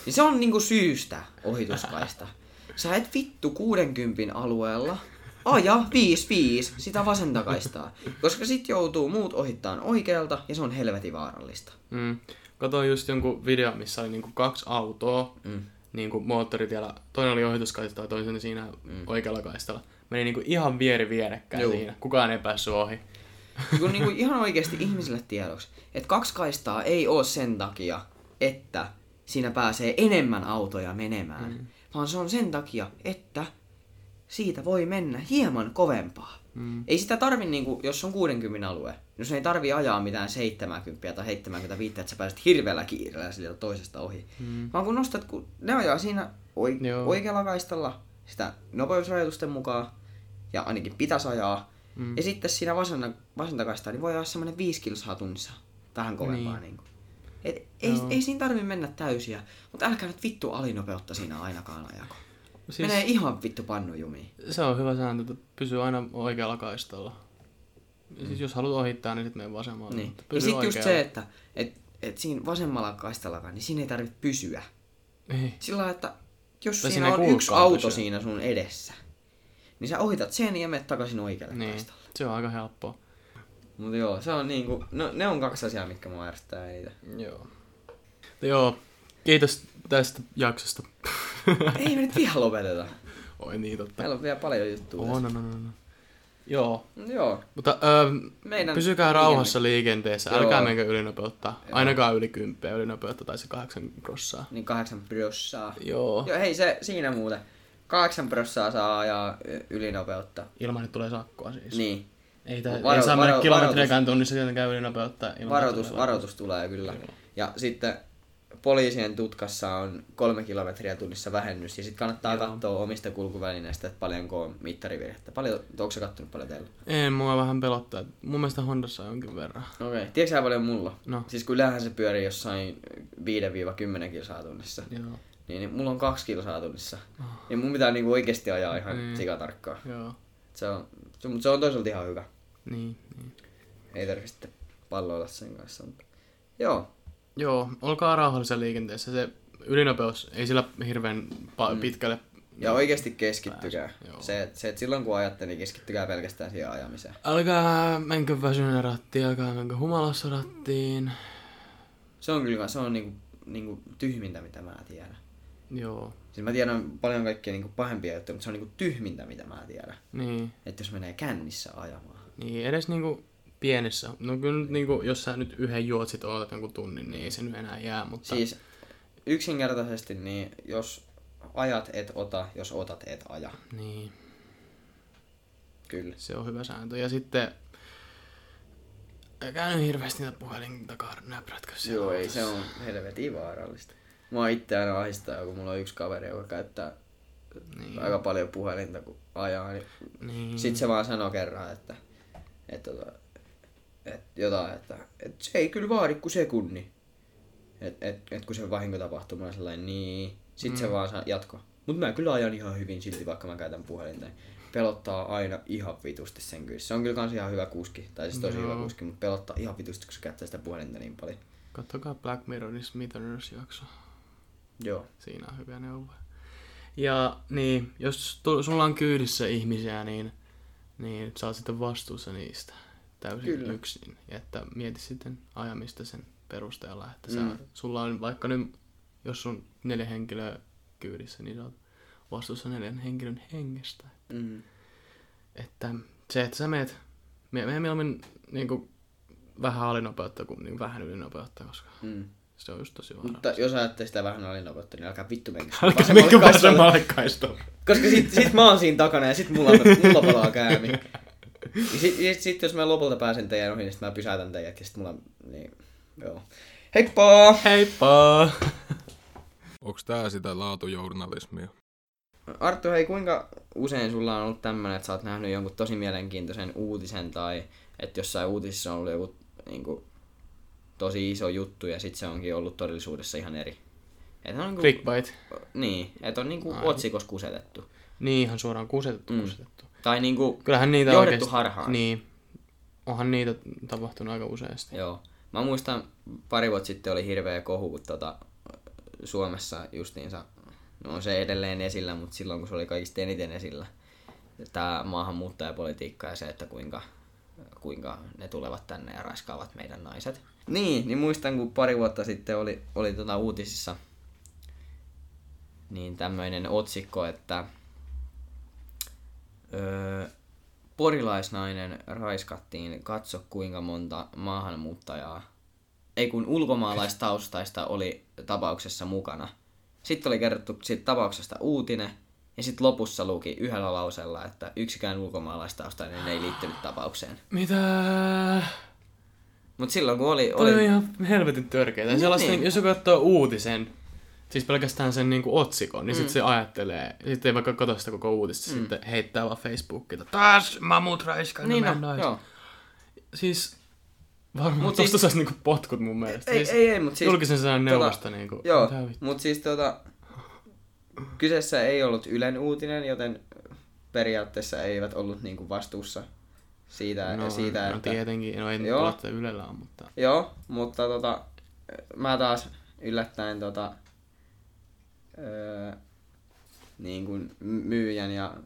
niin se on niinku syystä ohituskaista. Sä et vittu 60 alueella aja 5-5 sitä vasenta kaistaa, koska sit joutuu muut ohittaan oikealta ja se on helvetin vaarallista. Mm. Katoin just jonkun video, missä oli niinku kaksi autoa, Mm. niinku moottoritiellä. Toinen oli ohituskaista ja toinen siinä mm. oikealla kaistalla. Meni niinku ihan vieri vierekkäin Juu. siinä. Kukaan ei päässyt ohi. Kun niinku ihan oikeasti ihmisille tiedoksi, että kaksi kaistaa ei oo sen takia, että siinä pääsee enemmän autoja menemään, mm. vaan se on sen takia, että siitä voi mennä hieman kovempaa. Mm. Ei sitä tarvi, niinku, jos on 60 alue, jos ei tarvi ajaa mitään 70 tai 75, että sä pääset hirveällä kiireellä toisesta ohi. Mm. Vaan kun nostat, kun ne ajaa siinä oi- Joo. oikealla kaistalla sitä nopeusrajoitusten mukaan, ja ainakin pitäisi ajaa, Mm. ja sitten siinä vasenta, vasenta kaistaa, niin voi ajaa semmoinen 5 kilsaa tunnissa. Vähän kovempaa niin. Niin. niin Et ei, Joo. ei siinä tarvi mennä täysiä, mutta älkää nyt vittu alinopeutta siinä ainakaan ajako. Siis... Siis Menee ihan vittu pannujumiin. se on hyvä sääntö, että pysyy aina oikealla kaistalla. Ja siis jos haluat ohittaa, niin sitten mene vasemmalle. Niin. Ja sitten just se, että et, että siinä vasemmalla kaistallakaan, niin siinä ei tarvitse pysyä. Ei. Sillä lailla, että jos Tai siinä on yksi auto pysyä. siinä sun edessä, niin sä ohitat sen ja menet takaisin oikealle Niin, kaistalle. se on aika helppoa. Mutta joo, se on niinku, no, ne on kaksi asiaa, mitkä mua ärsyttää eniten. Joo. Joo, kiitos tästä jaksosta. ei me nyt ihan lopeteta. Oi niin, totta. Meillä on vielä paljon juttuja. On, on, on, on. Joo. Joo, mutta öö, meidän pysykää rauhassa liikenteessä, Joo. älkää menkö ylinopeuttaa. Joo. Ainakaan yli kymppiä ylinopeutta tai se kahdeksan prossaa. Niin kahdeksan prossaa. Joo. Joo, hei se siinä muuten. Kahdeksan prossaa saa ajaa ylinopeutta. Ilman, että tulee sakkoa siis. Niin. Ei, tää, Varo- ei saa mennä varo- kilometriäkään tunnissa tietenkään että Varoitus, tulee varoitus tulee kyllä. Joo. Ja sitten poliisien tutkassa on kolme kilometriä tunnissa vähennys. Ja sitten kannattaa Joo. katsoa omista kulkuvälineistä, että paljonko on mittarivirhettä. Paljon, onko se kattonut paljon teillä? Ei, mua vähän pelottaa. Mun mielestä Hondassa on jonkin verran. Okei. Okay. Tiedätkö paljon mulla? No. Siis yleensä se pyörii jossain 5-10 kilsaa tunnissa. Joo. Niin, niin mulla on kaksi kilsaa tunnissa. Niin mun pitää niinku oikeesti ajaa ihan Niin. sikatarkkaan. Joo. Se on, se, mutta se on toisaalta ihan hyvä. Niin, niin. Ei tarvitse sitten palloilla sen kanssa. Mutta... Joo. Joo, olkaa rauhallisia liikenteessä. Se ylinopeus ei sillä hirveän pa- Mm. pitkälle. Ja oikeasti keskittykää. Se, se, että silloin kun ajatte, niin keskittykää pelkästään siihen ajamiseen. Älkää menkö väsyneen rattiin, älkää menkö humalassa rattiin. Se on kyllä se on niinku, niinku tyhmintä, mitä mä tiedän. Joo, Siis mä tiedän paljon kaikkia niinku pahempia juttuja, mutta se on niinku tyhmintä, mitä mä tiedän. niin. Että jos menee kännissä ajamaan. Niin, edes niinku pienissä. No kyllä nyt niinku, jos sä nyt yhden juot sit ootat jonkun tunnin, niin ei se nyt enää jää, mutta... Siis yksinkertaisesti, niin jos ajat et ota, jos otat et aja. Niin, Kyllä. se on hyvä sääntö. Ja sitten... Älkää nyt hirveästi niitä puhelin takaa näprätkö siellä Joo, ei se on helvetin vaarallista. Mua itse aina ahistaa, kun mulla on yksi kaveri, joka käyttää Niin. aika paljon puhelinta, kun ajaa. Niin Niin. Sitten se vaan sanoi kerran, että, että, että, että jotain, että, että se ei kyllä vaadi kuin sekunni. Että et, et kun se vahinko tapahtuu, mä sellainen, niin. Sitten mm. se vaan jatko. Mutta mä kyllä ajan ihan hyvin silti, vaikka mä käytän puhelinta. Pelottaa aina ihan vitusti sen kyllä. Se on kyllä kans ihan hyvä kuski, tai siis tosi Joo. hyvä kuski, mutta pelottaa ihan vitusti, kun se käyttää sitä puhelinta niin paljon. Kattokaa Black Mirrorin Smithers jakso. Joo. Siinä on hyviä neuvoja. Ja niin, jos tu- sulla on kyydissä ihmisiä, niin, niin sä oot sitten vastuussa niistä täysin Kyllä. Yksin. Ja että mieti sitten ajamista sen perusteella, että Mm. sä, sulla on vaikka nyt, jos sun neljä henkilöä kyydissä, niin sä oot vastuussa neljän henkilön hengestä. Mm. Että se, että sä meet, me, me mieluummin niin kuin, vähän alinopeutta kuin niin vähän ylinopeutta, koska Mm. se on just tosi vaarallista. Mutta jos ajatte sitä vähän alinopeutta, niin älkää vittu menkää. Älkää kaistalle. vasemmalle kaistalle. Koska sit, sit mä oon siinä takana ja sit mulla, mulla palaa käämi. Ja sit, sit, sit, jos mä lopulta pääsen teidän ohi, niin sit mä pysäytän teidät ja sit mulla, niin, joo. Heippa! Heippa! Onks tää sitä laatujournalismia? Arttu, hei, kuinka usein sulla on ollut tämmönen, että sä oot nähnyt jonkun tosi mielenkiintoisen uutisen tai että jossain uutisissa on ollut joku niinku, tosi iso juttu ja sit se onkin ollut todellisuudessa ihan eri. Et on niinku, Clickbait. niin, että on niinku Ai. otsikos kusetettu. Niin, ihan suoraan kusetettu, mm. kusetettu. Tai niinku, Kyllähän niitä Johdettu oikeesti... harhaan. Niin. Onhan niitä tapahtunut aika useasti. Joo. Mä muistan, pari vuotta sitten oli hirveä kohu, tota, Suomessa justiinsa, no on se edelleen esillä, mutta silloin kun se oli kaikista eniten esillä, tämä maahanmuuttajapolitiikka ja se, että kuinka, kuinka ne tulevat tänne ja raiskaavat meidän naiset. Niin, niin muistan, kun pari vuotta sitten oli, oli tota uutisissa niin tämmöinen otsikko, että öö, porilaisnainen raiskattiin, katso kuinka monta maahanmuuttajaa, ei kun ulkomaalaistaustaista oli tapauksessa mukana. Sitten oli kerrottu siitä tapauksesta uutinen, ja sitten lopussa luki yhdellä lauseella, että yksikään ulkomaalaistaustainen ei liittynyt tapaukseen. Mitä? Mutta silloin kun oli... Oli... oli ihan helvetin törkeetä. Niin. Niin, Sellaista, niin. jos katsoo uutisen, siis pelkästään sen niinku otsikon, niin mm. sit se ajattelee, sitten ei vaikka katso sitä koko uutista, mm. sitten heittää vaan Facebookilla, taas mamut raiskaa niin, no, joo. Siis varmaan Mut tosta siis- saisi niinku potkut mun mielestä. Ei, siis, ei, ei, mutta siis... julkisen sanan tota- neuvosta niinku. Joo, mutta siis tota, kyseessä ei ollut Ylen uutinen, joten periaatteessa eivät ollut niinku vastuussa siitä, No, siitä no että... tietenkin, no ei nyt Joo. että Ylellä on, mutta... Joo, mutta tota, mä taas yllättäen tota, öö, niin kuin myyjän ja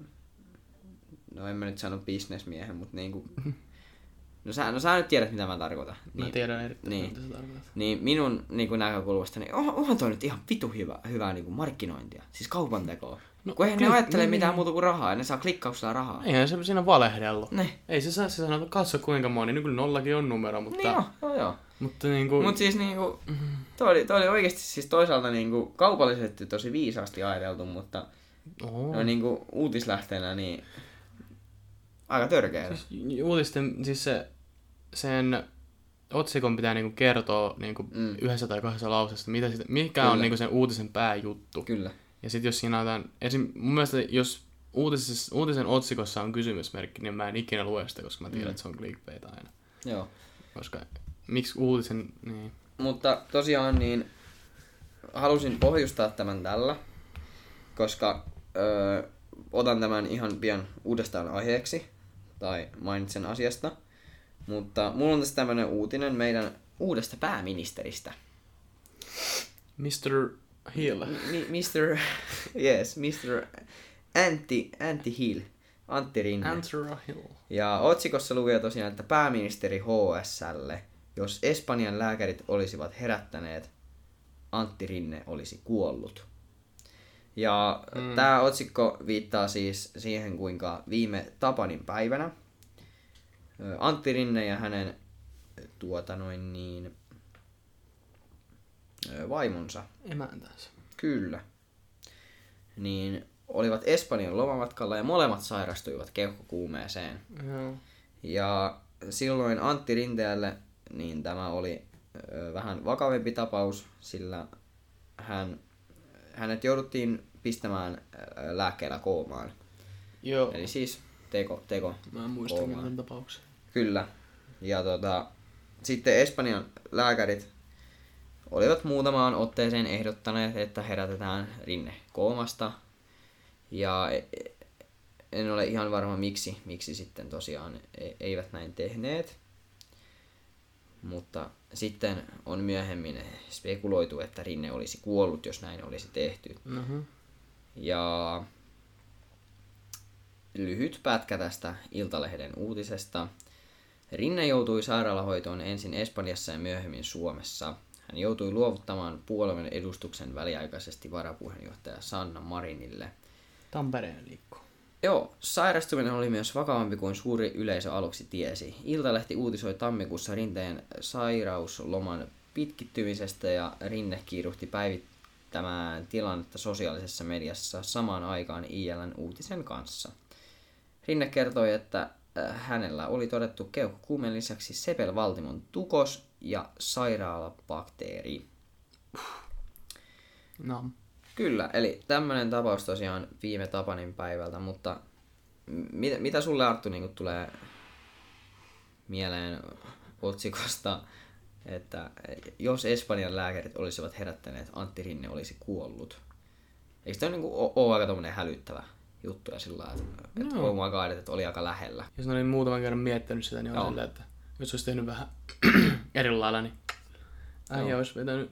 no en mä nyt sano bisnesmiehen, mutta niin kuin, no sä, no sä nyt tiedät mitä mä tarkoitan. Mä Niin, tiedän erittäin, niin. mitä sä tarkoitat. niin minun niin kuin näkökulmasta, niin on, onhan toi nyt ihan vitu hyvä, hyvää niin kuin markkinointia, siis kaupan tekoa. No, kun eihän kyllä, ne ajattele niin, mitään niin. muuta kuin rahaa, ja ne saa klikkauksella rahaa. Eihän se siinä valehdellut. Ne. Ei se saa se sanoa, että katso kuinka moni, niin kyllä nollakin on numero, mutta, Niin joo, joo, joo. mutta niin kuin, Mut siis niinku, toi oli, toi oli oikeesti siis toisaalta niinku kaupallisesti tosi viisaasti ajateltu, mutta Oho. no niinku uutislähteenä niin aika törkeä. Siis uutisten, siis se, sen otsikon pitää niinku kertoa niinku Mm. mm. yhdessä tai kahdessa lauseessa, mitä sitä, mikä Kyllä. on niinku sen uutisen pääjuttu. Kyllä. Ja sitten jos siinä on jotain, esim, mun mielestä jos uutisessa, uutisen otsikossa on kysymysmerkki, niin mä en ikinä lue sitä, koska mä tiedän, Mm. että se on clickbait aina. Joo. Koska miksi uutisen, niin... Mutta tosiaan niin halusin pohjustaa tämän tällä, koska öö, otan tämän ihan pian uudestaan aiheeksi, tai mainitsen asiasta. Mutta mulla on tässä tämmönen uutinen meidän uudesta pääministeristä. Mr. Hill. Mr. Yes, Mr. Antti, Antti Hill. Antti Rinne. Answer Hill. Ja otsikossa lukee tosiaan, että pääministeri HSLlle, jos Espanjan lääkärit olisivat herättäneet, Antti Rinne olisi kuollut. Ja mm. tämä otsikko viittaa siis siihen, kuinka viime Tapanin päivänä Antti Rinne ja hänen tuota noin niin, vaimonsa Emäntänsä. Kyllä. Niin olivat Espanjan lomamatkalla ja molemmat sairastuivat keuhkokuumeeseen. Joo. Ja silloin Antti Rinteelle niin tämä oli ö, vähän vakavempi tapaus, sillä hän, hänet jouduttiin pistämään ö, lääkkeellä koomaan. Joo. Eli siis teko, teko Mä muistan koomaan. sen tapauksen. Kyllä. Ja tota, sitten Espanjan lääkärit olivat muutamaan otteeseen ehdottaneet, että herätetään Rinne koomasta. Ja en ole ihan varma miksi, miksi sitten tosiaan e- eivät näin tehneet. Mutta sitten on myöhemmin spekuloitu, että Rinne olisi kuollut, jos näin olisi tehty. Uh-huh. Ja lyhyt pätkä tästä Iltalehden uutisesta. Rinne joutui sairaalahoitoon ensin Espanjassa ja myöhemmin Suomessa. Hän joutui luovuttamaan puolueen edustuksen väliaikaisesti varapuheenjohtaja Sanna Marinille. Tampereen liikku. Joo, sairastuminen oli myös vakavampi kuin suuri yleisö aluksi tiesi. Iltalehti uutisoi tammikuussa Rinteen sairausloman pitkittymisestä ja Rinne kiiruhti päivittämään tilannetta sosiaalisessa mediassa samaan aikaan ILN uutisen kanssa. Rinne kertoi, että äh, hänellä oli todettu keuhkokuumeen lisäksi sepelvaltimon tukos ja sairaalabakteeri. No. Kyllä, eli tämmöinen tapaus tosiaan viime Tapanin päivältä, mutta mit, mitä sulle Arttu niin tulee mieleen otsikosta, että jos Espanjan lääkärit olisivat herättäneet, Antti Rinne olisi kuollut. Eikö tämä niin ole aika tommonen hälyttävä juttu ja sillä lailla, että, että oh my god, että oli aika lähellä. Jos ne oli muutaman kerran miettinyt sitä, niin on silleen, että jos olisi tehnyt vähän eri lailla, niin äijä Joo. olisi vetänyt,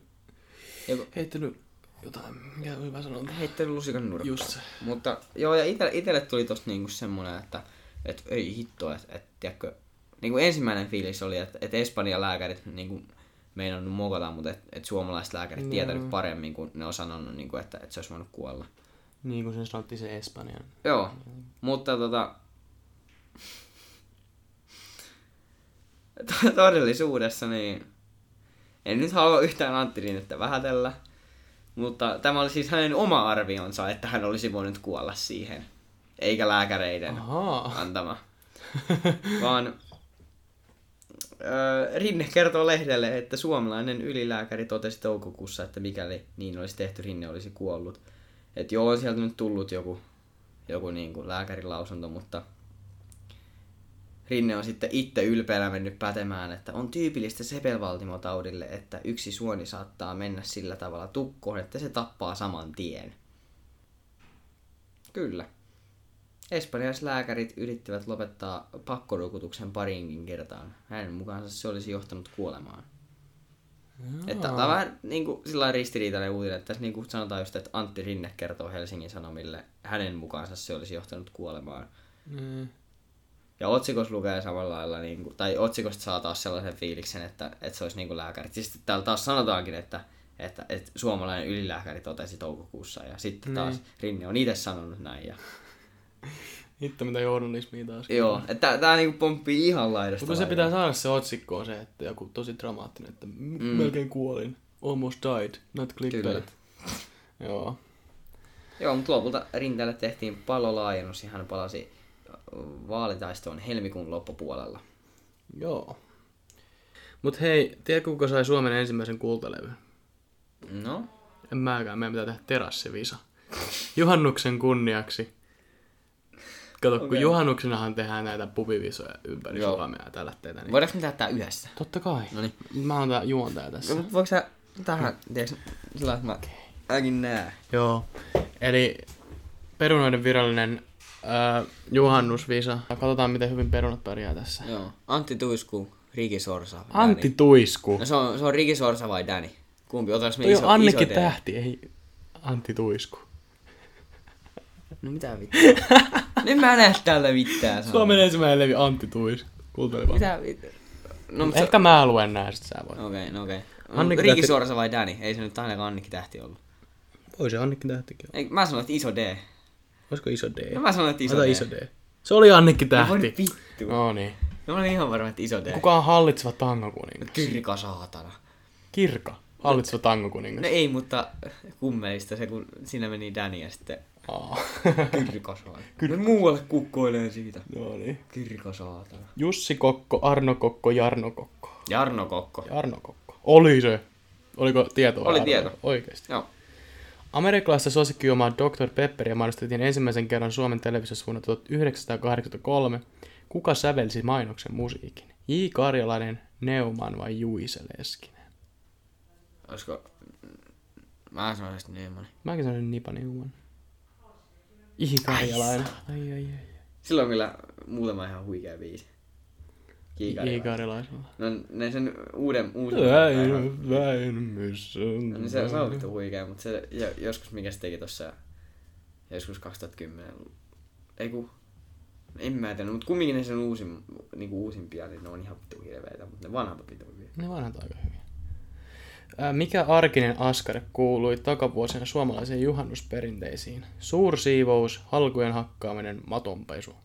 Joku heittänyt jotain, mikä hyvä sanonta. heittänyt lusikan nurkkaan. Just se. Mutta joo, ja ite, itelle tuli tosta niinku semmonen, että et, ei hitto, että et, tiedätkö, niinku ensimmäinen fiilis oli, että et Espanjan lääkärit niinku meinannut mokata, mutta et, et suomalaiset lääkärit Joo. tietänyt paremmin, kun ne on sanonut, niinku, että et se olisi voinut kuolla. Niin kuin sen sanottiin se Espanjan. Joo, mutta tota... to- todellisuudessa niin... En nyt halua yhtään Antti Rinnettä vähätellä, mutta tämä oli siis hänen oma arvionsa, että hän olisi voinut kuolla siihen, eikä lääkäreiden Ahaa. antama. Vaan öö, Rinne kertoo lehdelle, että suomalainen ylilääkäri totesi toukokuussa, että mikäli niin olisi tehty, Rinne olisi kuollut. Että joo, on sieltä nyt tullut joku, joku niin kuin lääkärin lausunto, mutta Rinne on sitten itse ylpeänä mennyt pätemään, että on tyypillistä sepelvaltimotaudille, että yksi suoni saattaa mennä sillä tavalla tukkoon, että se tappaa saman tien. Kyllä. Espanjalaislääkärit yrittivät lopettaa pakkorokotuksen pariinkin kertaan. Hänen mukaansa se olisi johtanut kuolemaan. Että tämä on vähän niin kuin, sillä ristiriitainen uutinen, että tässä niin kuin sanotaan just, että Antti Rinne kertoo Helsingin Sanomille, hänen mukaansa se olisi johtanut kuolemaan. Mm. Ja otsikossa lukee samalla lailla, niin kuin, tai otsikosta saa taas sellaisen fiiliksen, että, että se olisi niin kuin lääkäri. Siis täällä taas sanotaankin, että, että, että suomalainen ylilääkäri totesi toukokuussa, ja sitten taas Niin. Rinne on itse sanonut näin. Ja, Hitto mitä journalismia taas. joo, että tää niinku pomppii ihan laidasta. Mutta se pitää saada se otsikko on se, että joku tosi dramaattinen, että mm. melkein kuolin. Almost died, not clickbait. Joo. Joo, mutta lopulta Rinteelle tehtiin pallolaajennus ja hän palasi vaalitaistoon helmikuun loppupuolella. Joo. Mut hei, tiedätkö kuka sai Suomen ensimmäisen kultalevyn? No, En mäkään, meidän pitää tehdä terassivisa. Juhannuksen kunniaksi. Kato, okay. kun juhannuksenahan tehdään näitä pubivisoja ympäri Joo. Suomea ja tällaitteita. Niin... voidaanko me tehdä tää yhdessä? Totta kai. Noniin. Mä oon tää juontaja tässä. No, voiko sä tähän, tiedätkö, sillä että mä näe. Joo. Eli perunoiden virallinen äh, juhannusvisa. Katsotaan, miten hyvin perunat pärjää tässä. Joo. Antti Tuisku, Riki Sorsa. Antti Danny. Tuisku. No se on, se on Riki Sorsa vai Danny? Kumpi? Otaks me Toi iso, on Annikki iso? Tähti, ei Antti Tuisku. No mitä vittu? Nyt mä en näe täältä mitään. sanoa. Suomen ensimmäinen levi Antti Tuisku. Kuunteleva. Mitä vittu? No, mutta se... Ehkä mä luen nää, sit sä voit. Okei, okay, no okei. Okay. Annikki Riki Tähti- Sorsa vai Danny? Ei se nyt ainakaan Annikki Tähti ollut. Voi se Annikki Tähtikin olla. Ei, mä sanoin, että iso D. Olisiko iso D? No mä sanoin, että iso Ota D. iso D. Se oli Annikki No voi Tähti. vittu. No niin. No mä olin ihan varma, että iso D. Kuka on hallitseva tangokuningas? Kirka saatana. Kirka. Hallitseva tangokuningas. No ei, mutta kummelista se, kun siinä meni Danny ja sitten Aa. Kirka saatana. Kyllä muualle kukkoilee siitä. no niin. Kirka saatana. Jussi Kokko, Arno Kokko, Jarno Kokko. Jarno Kokko. Jarno Kokko. Oli se. Oliko tietoa? Oli Arno? tieto. Oikeesti. Joo. Amerikkalaista suosikkijuomaa Dr. Pepperia mainostettiin ensimmäisen kerran Suomen televisiossa vuonna 1983. Kuka sävelsi mainoksen musiikin? J. Karjalainen, Neumann vai Juise Leskinen? Olisiko... Mä sanoisin, Nyman. Mäkin sanoin Nipa Neumann. J. Karjalainen. Ai, ai, ai. Sillä on kyllä muutama ihan huikea biisi. J. Kiikari. Karjalaisella. No ne sen uuden... uusin Väinö, Väinö, missä on... No, niin se, se on vittu huikea, mutta se jo, joskus mikä se teki tossa joskus 2010. Ei ku, en mä tiedä, mutta kumminkin ne sen uusin, niinku uusimpia, niin ne on ihan vittu hirveitä, mutta ne vanhat on vittu hyviä. Ne vanhat aika hyviä. Ää, Mikä arkinen askare kuului takavuosina suomalaisiin juhannusperinteisiin? Suursiivous, halkujen hakkaaminen, matonpesu.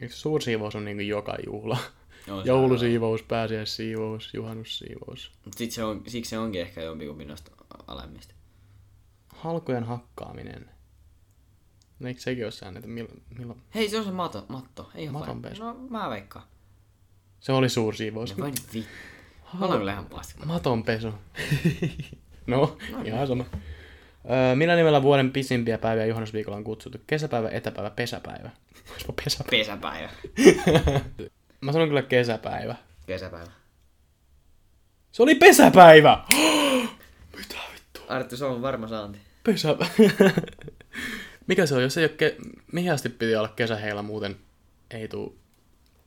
Eikö suursiivous on niinku joka juhla? Se Joulusiivous, pääsiäissiivous, juhannussiivous. Mut sit se on, siksi se onkin ehkä jompikumpi noista alemmista. Halkojen hakkaaminen. No Eikö sekin ole säännöt, milloin, milloin? Hei, se on se mato, matto. Ei oo Matonpesu. No, mä veikkaan. Se oli suursiivous. No voi vittu. Mä olen kyllä ihan paska. Matonpesu. no, ihan sama. Öö, millä nimellä vuoden pisimpiä päiviä juhannusviikolla on kutsuttu? Kesäpäivä, etäpäivä, pesäpäivä. Pesäpäivä. Pesäpäivä. Mä sanon kyllä kesäpäivä. Kesäpäivä. Se oli pesäpäivä! Mitä vittu? Arttu, se on varma saanti. Pesäpäivä. Mikä se on? Jos ei ole ke... Mihin asti piti olla kesäheillä, muuten ei tuu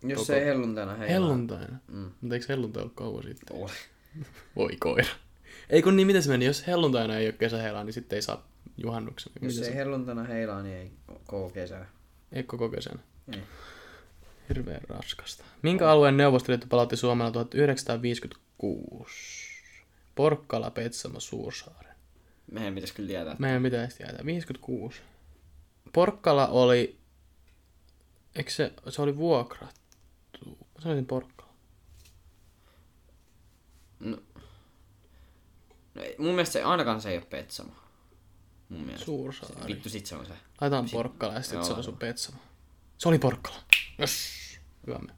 Jos Koko- se ei helluntaina heilaa. helluntaina. Mm. Mutta eikö helluntai ollut kauan sitten? Oli. Voi koira. Ei kun niin, miten se meni? Jos helluntaina ei ole kesäheilaa, niin sitten ei saa juhannuksen. Jos ei se... helluntaina heilaa, niin ei koko kesä. Ei koko kesänä. Ei. Hirveän raskasta. Minkä alueen neuvostoliitto palautti Suomella 1956? Porkkala, Petsamo, Suursaaren. Meidän pitäisi kyllä tietää. Meidän pitäisi tietää. 56. Porkkala oli... Eikö se, se oli vuokrattu? Mä sanoisin Porkkala. No, ei, mun mielestä se, ainakaan se ei ole Petsamo. Mun mielestä. Suursaari. Vittu, sit se on se. Laitetaan Porkkala ja sitten se on sun Petsamo. Se oli Porkkala. Yes. Hyvä me.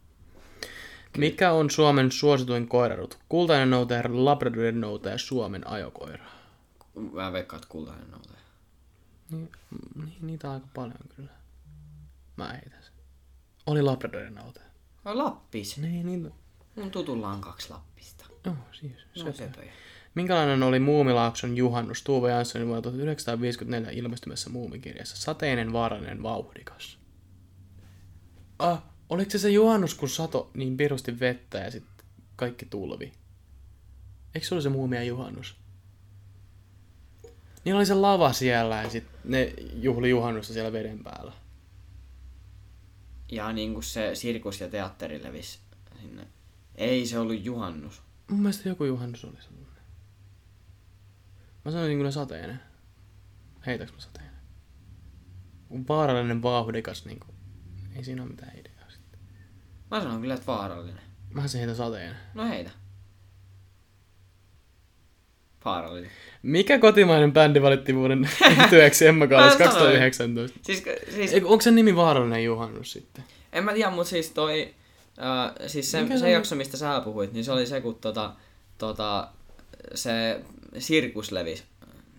Mikä on Suomen suosituin koirarut? Kultainen noutaja, Labradorin noutaja, Suomen ajokoira. Mä veikkaan, että kultainen noutaja. Niin, niin, niitä on aika paljon kyllä. Mä heitän sen. Oli Labradorin noutaja. No Lappis. Niin, niitä. Mun tutulla on kaksi Lappista. Joo, siis. No Se. Minkälainen oli Muumilaakson juhannus Tuve Janssonin vuonna 1954 ilmestymässä Muumikirjassa? Sateinen, vaarallinen, vauhdikas. Ah, oliko se se juhannus, kun sato niin pirusti vettä ja sitten kaikki tulvi? Eikö se ollut se muumia juhannus? Niin oli se lava siellä ja sit ne juhli juhannusta siellä veden päällä. Ja niin kuin se sirkus ja teatteri levisi sinne. Ei se ollut juhannus. Mun mielestä joku juhannus oli semmoinen. Mä sanoisin kyllä sateinen. Heitäks mä sateinen? Vaarallinen vauhdikas niinku. Ei siinä ole mitään ideaa sitten. Mä sanon kyllä, että vaarallinen. Mä se heitä sateinen. No heitä. Vaarallinen. Mikä kotimainen bändi valittiin vuoden työksi Emma sanoin. 2019? Siis, siis Eikö, onko sen nimi Vaarallinen juhannus sitten? En mä tiedä, mutta siis toi... Äh, siis se, Mikä se, se jakso, mistä sä puhuit, niin se oli se, kun tota, tota, se sirkus levisi.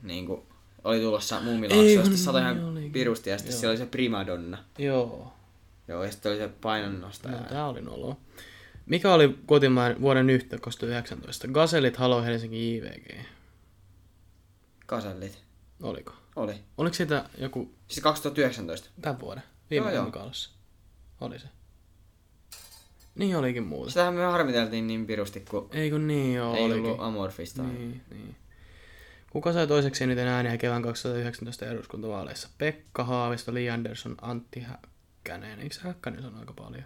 Niin kuin, oli tulossa Ei, muumilaakso, ja kun sitten satoi niin ihan olikin. pirusti, ja sitten Joo. siellä oli se primadonna. Joo. Joo, ja sitten oli se painonnostaja. No, tää oli noloa. Mikä oli kotimainen vuoden yhtä 2019? Gazellit, Halo, Helsinki, JVG. Kasellit. Oliko? Oli. Oliko siitä joku Siis 2019. tämän vuoden? Viime Joo, joo. Oli se. Niin olikin muuta. Sitähän me harmiteltiin niin pirusti, kun Ei kun niin joo, ei olikin. ollut Amorfista. Niin, niin. Kuka sai toiseksi eniten ääniä kevään 2019 eduskuntavaaleissa? Pekka Haavisto, Li Andersson, Antti Häkkänen. Eikö Häkkänen sano aika paljon?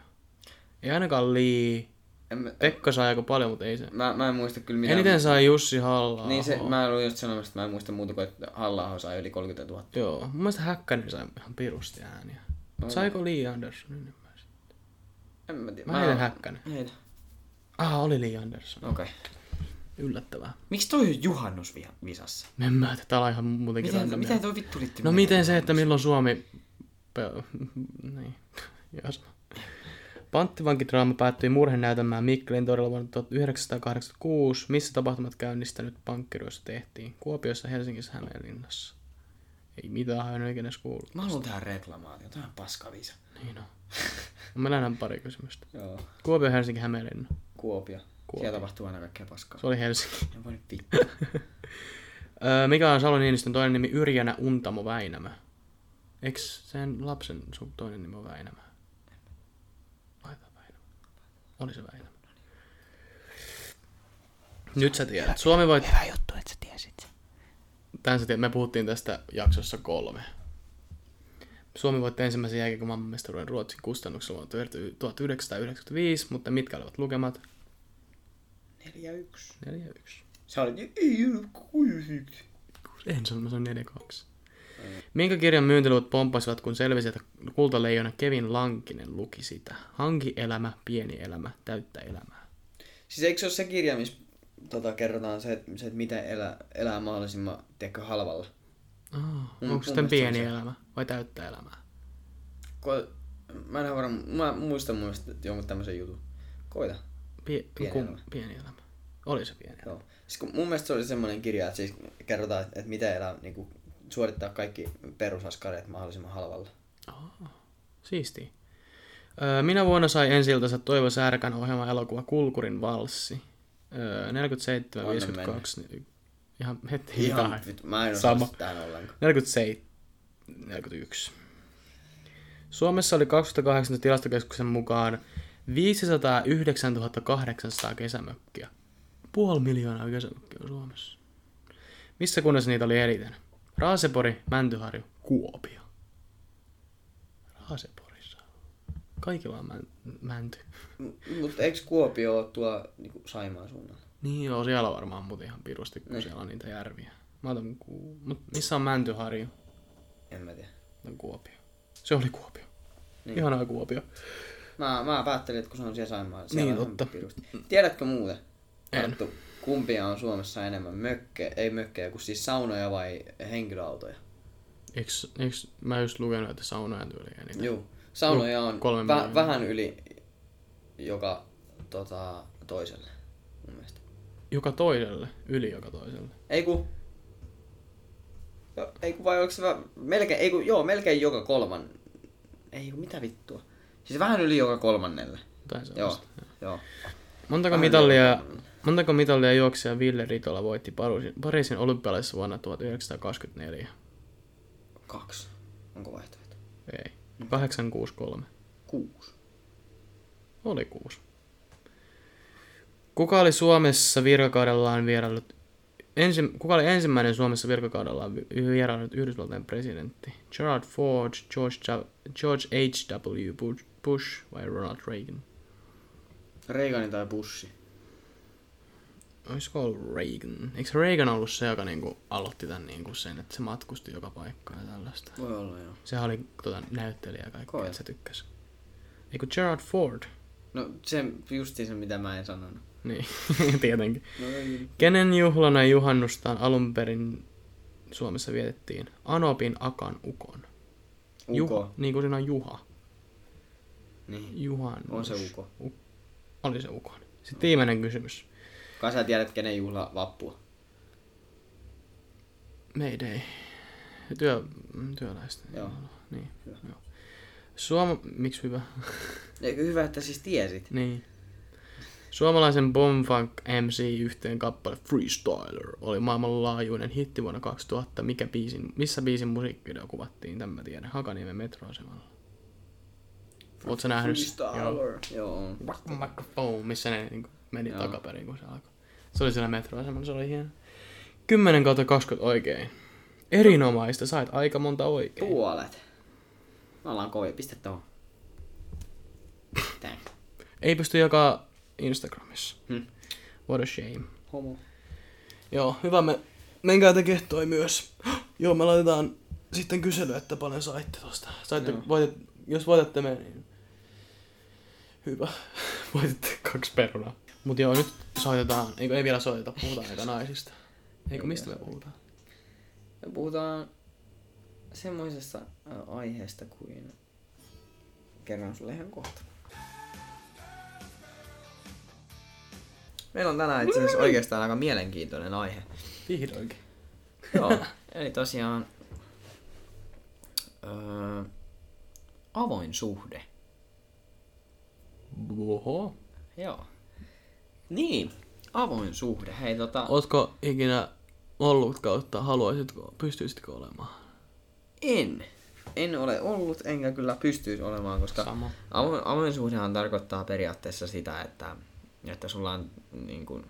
Ei ainakaan Li. En, mä, Pekka sai aika paljon, mutta ei se. mä, mä en muista kyllä mitään. Eniten sai Jussi halla Niin se, mä olin just sanomassa, että mä en muista muuta kuin, että halla sai yli 30 000. Joo, mun mielestä Häkkänen sai ihan pirusti ääniä. No, Saiko Li Andersson enemmän? En mä tiedä. Mä heitän Häkkänen. Heitä. Ah, oli Li Andersson. Okei. Okay. Yllättävää. Miksi toi on juhannusvisassa? En mä tiedä, tää on ihan muutenkin Miten, miten toi vittu liittyy? No miten se, että milloin Suomi... Niin. Jos. Panttivankidraama päättyi murhenäytelmään Mikkelin torilla vuonna 1986. Missä tapahtumat käynnistänyt pankkiryössä tehtiin? Kuopiossa, Helsingissä, Hämeenlinnassa. Ei mitään, ole ikinä edes kuullut. Mä haluan tehdä reklamaatio. Tää on paskavisa. Niin on. On enää pari kysymystä. Joo. Kuopio, Helsinki, Hämeenlinna. Kuopio. Kuopio. Siellä tapahtuu aina kaikkea paskaa. Se oli Helsinki. En voi nyt mikä on Salo Niinistön toinen nimi? Yrjänä Untamo Väinämö. Eiks sen lapsen sun toinen nimi on Väinämö? Laita Väinämö. Oli se Väinämö. Nyt sä tiedät. Suomi voitti... Hyvä juttu, että sä tiesit. Tän sä tiedät. Me puhuttiin tästä jaksossa kolme. Suomi voitti ensimmäisen jääkiekon maailmanmestaruuden Ruotsin kustannuksella vuonna 1995, mutta mitkä olivat lukemat? 4-1. 4-1. Se oli... Ei ollut 6-1. En sano, mä sanoin 4-2. Minkä kirjan myyntiluvut pomppasivat, kun selvisi, että kultaleijona Kevin Lankinen luki sitä? Hanki elämä, pieni elämä, täyttä elämää. Siis eikö se ole se kirja, missä tota, kerrotaan se, että, se, että miten elää, elää mahdollisimman, tiedätkö, halvalla? Oh, Mm, onko sitten pieni se. elämä vai täyttä elämää? Ko- mä en ole varma, mä muistan mun mielestä jonkun tämmöisen jutun. Koita. Pie- Pieni ku- elämä. pieni elämä. Oli se pieni elämä. Joo. Siis kun mun mielestä se oli semmoinen kirja, että siis kerrotaan, että, että miten elää, niin kuin, suorittaa kaikki perusaskareet mahdollisimman halvalla. Siisti. Öö, minä vuonna sai ensi Toivo Särkän ohjelma elokuva Kulkurin valssi. Öö, 47, Onne 52. niin Ihan heti Ihan, jotain. vittu, mä en Sama. tähän ollenkaan. 47, 41. Suomessa oli 2008 tilastokeskuksen mukaan 509 800 kesämökkiä. Puoli miljoonaa kesämökkiä on Suomessa. Missä kunnassa niitä oli eniten? Raasepori, Mäntyharju, Kuopio. Raaseporissa. Kaikki vaan mä, mänty. Mutta eikö Kuopio ole tuo niin Saimaan suunnalla? Niin joo, siellä on varmaan muuten ihan pirusti, kun Niin. siellä on niitä järviä. Mä otan ku... Mut missä on Mäntyharju? En mä tiedä. On Kuopio. Se oli Kuopio. Niin. Ihanaa Kuopio. Mä, mä päättelin, että kun se on siellä Niin, siellä on totta. pirusti. Tiedätkö muuten? En. Arttu, kumpia on Suomessa enemmän mökkejä, ei mökkejä, kuin siis saunoja vai henkilöautoja? Eiks, eiks mä just lukenut, että saunoja tyyliä eniten? Joo. Saunoja on kolme vä- vähän yli joka tota, toiselle, mun mielestä. Joka toiselle, yli joka toiselle. Ei ku... Jo, ei ku vai oliko se vä- melkein, ei ku, joo, melkein joka kolman... Ei ku, mitä vittua. Siis vähän yli joka kolmannelle. Tai Joo, sellaista. joo. Montako Vähän mitallia, kolmannelle. montako mitallia juoksija Ville Ritola voitti Pariisin, Pariisin olympialaisissa vuonna 1924? Kaksi. Onko vaihtoehto? Ei. 863. Kuusi. Oli kuusi. Kuka oli Suomessa virkakaudellaan vieraillut Ensi, kuka oli ensimmäinen Suomessa virkakaudellaan vi- vieraillut Yhdysvaltain presidentti? Gerald Ford, George, George H.W. Bush, Bush vai Ronald Reagan? Reaganin tai Bushi. Olisiko ollut Reagan? Eikö Reagan ollut se, joka niinku aloitti tämän niinku sen, että se matkusti joka paikkaan ja tällaista? Voi olla joo. Sehän oli tota, näyttelijä ja kaikkea, että se tykkäsi. Eikö Gerard Ford? No se justiin se mitä mä en sanonut. Niin, tietenkin. No ei. Kenen juhlana juhannustaan alun perin Suomessa vietettiin? Anopin Akan Ukon. Uko. Juha, niin kuin siinä on Juha. Niin. Juhannus. On se Uko. Oli se Ukon. Sitten viimeinen kysymys. Kai sä tiedät kenen juhla vappua. Mayday. Työ, työläistä. Joo. Niin. Hyvä. Joo. Suoma... Miksi hyvä? Eikö hyvä, että siis tiesit? niin. Suomalaisen Bomfunk MC-yhteen kappale Freestyler oli maailmanlaajuinen hitti vuonna 2000. Mikä biisin, missä biisin musiikkivideo kuvattiin, tämän mä tiedän. Hakaniemen metroasemalla. Sä nähnyt? sen? Joo. Microphone, missä ne niin meni Joo. takaperin, kun se alkoi. Se oli siellä metroasemalla, se oli hieno. 10 kautta 20 oikein. Erinomaista, sait aika monta oikein. Puolet. Me ollaan kovia. Pistä tohon. Tän. Ei pysty jakaa Instagramissa. Hmm. What a shame. Homo. Joo, hyvä me menkää tekee toi myös. Joo, me laitetaan sitten kysely, että paljon saitte tosta. Saitte, voitet, jos voitatte me, niin hyvä. Voititte kaksi perunaa. Mut joo, nyt soitetaan, eikö ei vielä soiteta, puhutaan aika naisista. Eikö Ei mistä me puhutaan? Me puhutaan semmoisesta aiheesta kuin kerron sulle ihan kohta. Meillä on tänään itse asiassa oikeastaan aika mielenkiintoinen aihe. Vihdoinkin. Joo, eli tosiaan öö, avoin suhde. Oho. Joo. Niin, avoin suhde. Hei tota, Ootko ikinä ollut kautta, haluaisitko, pystyisitkö olemaan? en. En ole ollut, enkä kyllä pystyisi olemaan, koska Sama. avoin, avoin suhdehan tarkoittaa periaatteessa sitä, että, että sulla on niin kuin,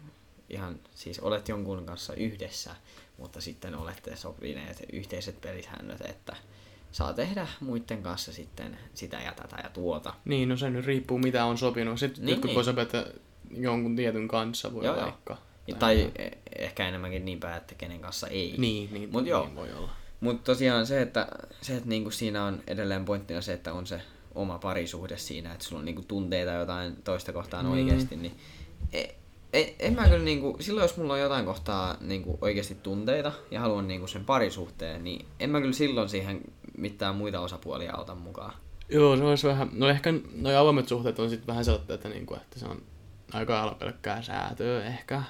ihan, siis olet jonkun kanssa yhdessä, mutta sitten olette sopineet yhteiset pelisäännöt, että saa tehdä muiden kanssa sitten sitä ja tätä ja tuota. Niin, no se nyt riippuu mitä on sopinut. Sitten Niin, niin, jotkut niin. voi sopia, että jonkun tietyn kanssa voi Joo, joo. vaikka. Ja Tai e- ehkä enemmänkin niin päin, että kenen kanssa ei. Niin, niin, Mut niin joo. voi olla. Mutta tosiaan se, että, se, että niinku siinä on edelleen pointtina se, että on se oma parisuhde siinä, että sulla on niinku tunteita jotain toista kohtaan Mm. oikeasti, niin e, e, en mä kyllä niinku, silloin jos mulla on jotain kohtaa niinku oikeasti tunteita ja haluan niinku sen parisuhteen, niin en mä kyllä silloin siihen mitään muita osapuolia ota mukaan. Joo, se olisi vähän, no ehkä noi avoimet suhteet on sitten vähän sellaista, että, niinku, että se on aika lailla pelkkää säätöä ehkä.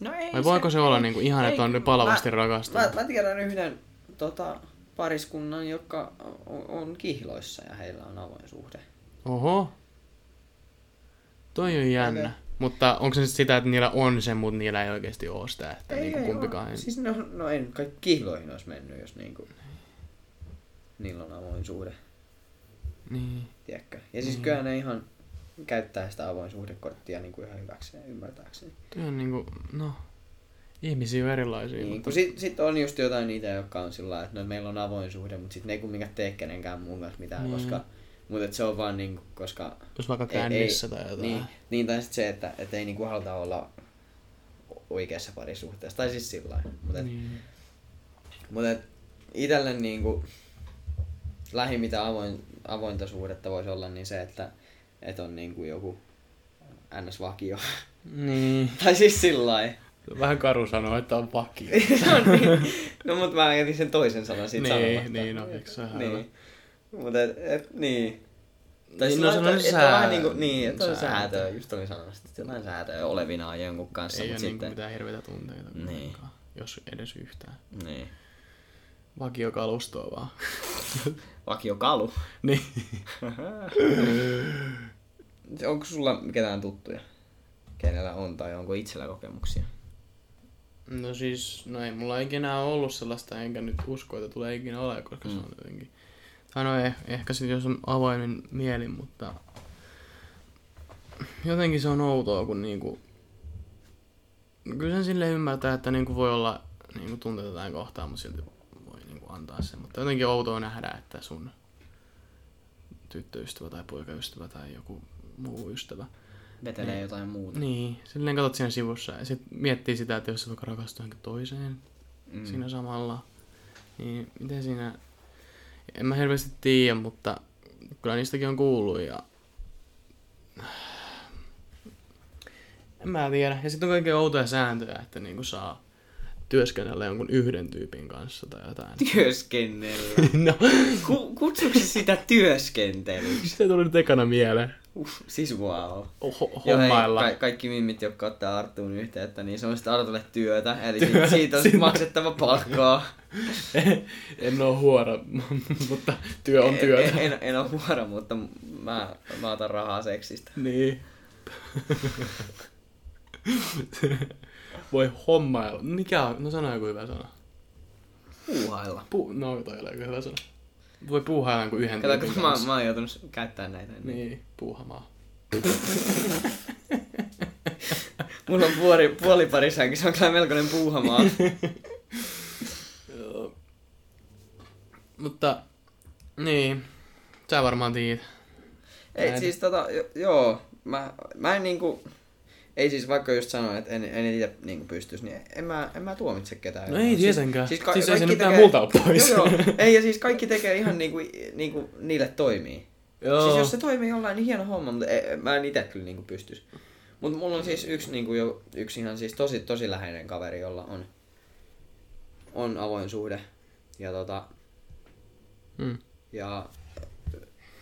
No ei Vai voiko se olla niinku ihan, että on palavasti mä, rakastunut? mä, mä tiedän yhden tota, pariskunnan, joka on, on kihloissa ja heillä on avoin suhde. Oho. Toi on jännä. Okei. Mutta onko se sitä, että niillä on se, mutta niillä ei oikeasti ole sitä, että ei, niinku kumpikaan oo. ei... Siis no, no ei nyt kaikki kihloihin olisi mennyt, jos niinku, niillä on avoin suhde, Niin. tiedätkö? Ja siis Mm. kyllä ne ihan käyttää sitä avoin suhdekorttia niinku ihan hyväkseen ymmärtääkseni. Toi on niinku, no, ihmisiä on erilaisia. Niin, mutta... kun sit, on just jotain niitä, jotka on sillä että no, meillä on avoin suhde, mutta sitten ne ei kumminkaan tee kenenkään muun kanssa mitään, Niin. koska mutta se on vaan niinku, koska Jos vaikka kännissä ei- tai jotain. Niin, niin tai sitten se, että et ei niinku haluta olla oikeassa parisuhteessa. Tai siis sillä lailla. Mutta niin. niin. mut et itelle niinku lähin mitä avoin, avointa suhdetta voisi olla, niin se, että et on niinku joku NS-vakio. niin. tai siis sillä. Vähän karu sanoa, että on vakio. no, niin. no mut mä jätin sen toisen sanan siitä Niin, sanomatta. niin, no, eikö se? Niin. Mut et, et, niin. Tai Niin, niin, no no, sellainen että, että on vähän sää- niinku, niin, että on säätöä, just olin sanomassa, että jotain säätöä olevinaan jonkun kanssa, ei ole mutta niinku sitten, mitään hirveitä tunteita. Niin. Jos edes yhtään. niin, Vakiokalustoa vaan. vakio kalu. niin. Onko sulla ketään tuttuja, kenellä on tai onko itsellä kokemuksia? No siis, no ei mulla ikinä ollut sellaista, enkä nyt usko, että tulee ikinä ole, koska mm. se on jotenkin... Tai no eh, ehkä sitten jos on avoimen mieli, mutta... Jotenkin se on outoa, kun niinku... kyllä sen silleen ymmärtää, että niinku voi olla niinku tunteita jotain kohtaa, mutta silti antaa sen. Mutta jotenkin outoa nähdä, että sun tyttöystävä tai poikaystävä tai joku muu ystävä. Vetelee Niin. jotain muuta. Niin, silleen katsot siinä sivussa ja sit miettii sitä, että jos vaikka rakastuu johonkin toiseen mm. siinä samalla, niin miten siinä... En mä hirveästi tiedä, mutta kyllä niistäkin on kuullut ja... En mä tiedä. Ja sitten on kaikkea outoja sääntöjä, että niinku saa työskennellä jonkun yhden tyypin kanssa tai jotain. Työskennellä. no, Ku, kutsuuko sitä työskentelyksi? se tuli nyt ekana mieleen. Uh, siis wow. Ho- hei, ka- kaikki mimmit, jotka ottaa Arttuun yhteyttä, niin se on sitten Artulle työtä, eli Työ- siitä, siitä on sit Sinne. maksettava palkkaa. en oo huora, mutta työ on En, työtä. en, en ole huora, mutta mä, mä otan rahaa seksistä. Niin. Voi hommailla. Mikä on? No sano joku hyvä sana. Puuhailla. Pu- no toi oli aika hyvä sana. Voi puuhailla jonkun yhden Kato, kun mä, mä oon joutunut käyttämään näitä. Niin. Niin, puuhamaa. Mulla on puoli, puoliparisänky, se on kyllä melkoinen puuhamaa. Mutta, niin. Sä varmaan tiedät. Ei siis tota, jo, joo, mä, mä en niinku, ei siis vaikka just sanoin, että en, en itse niinku pystyisi, niin en mä, en mä tuomitse ketään. No ei tietenkään. Siis ei se kaikki nyt mitään multa ole pois. Joo, joo, ei ja siis kaikki tekee ihan niinku, niinku niille toimii. Joo. Siis jos se toimii jollain, niin hieno homma, mutta ei, mä en itse kyllä niinku pystyisi. Mutta mulla on siis yksi, niinku jo, yksi ihan siis tosi, tosi läheinen kaveri, jolla on, on avoin suhde. Ja tota, Mm. ja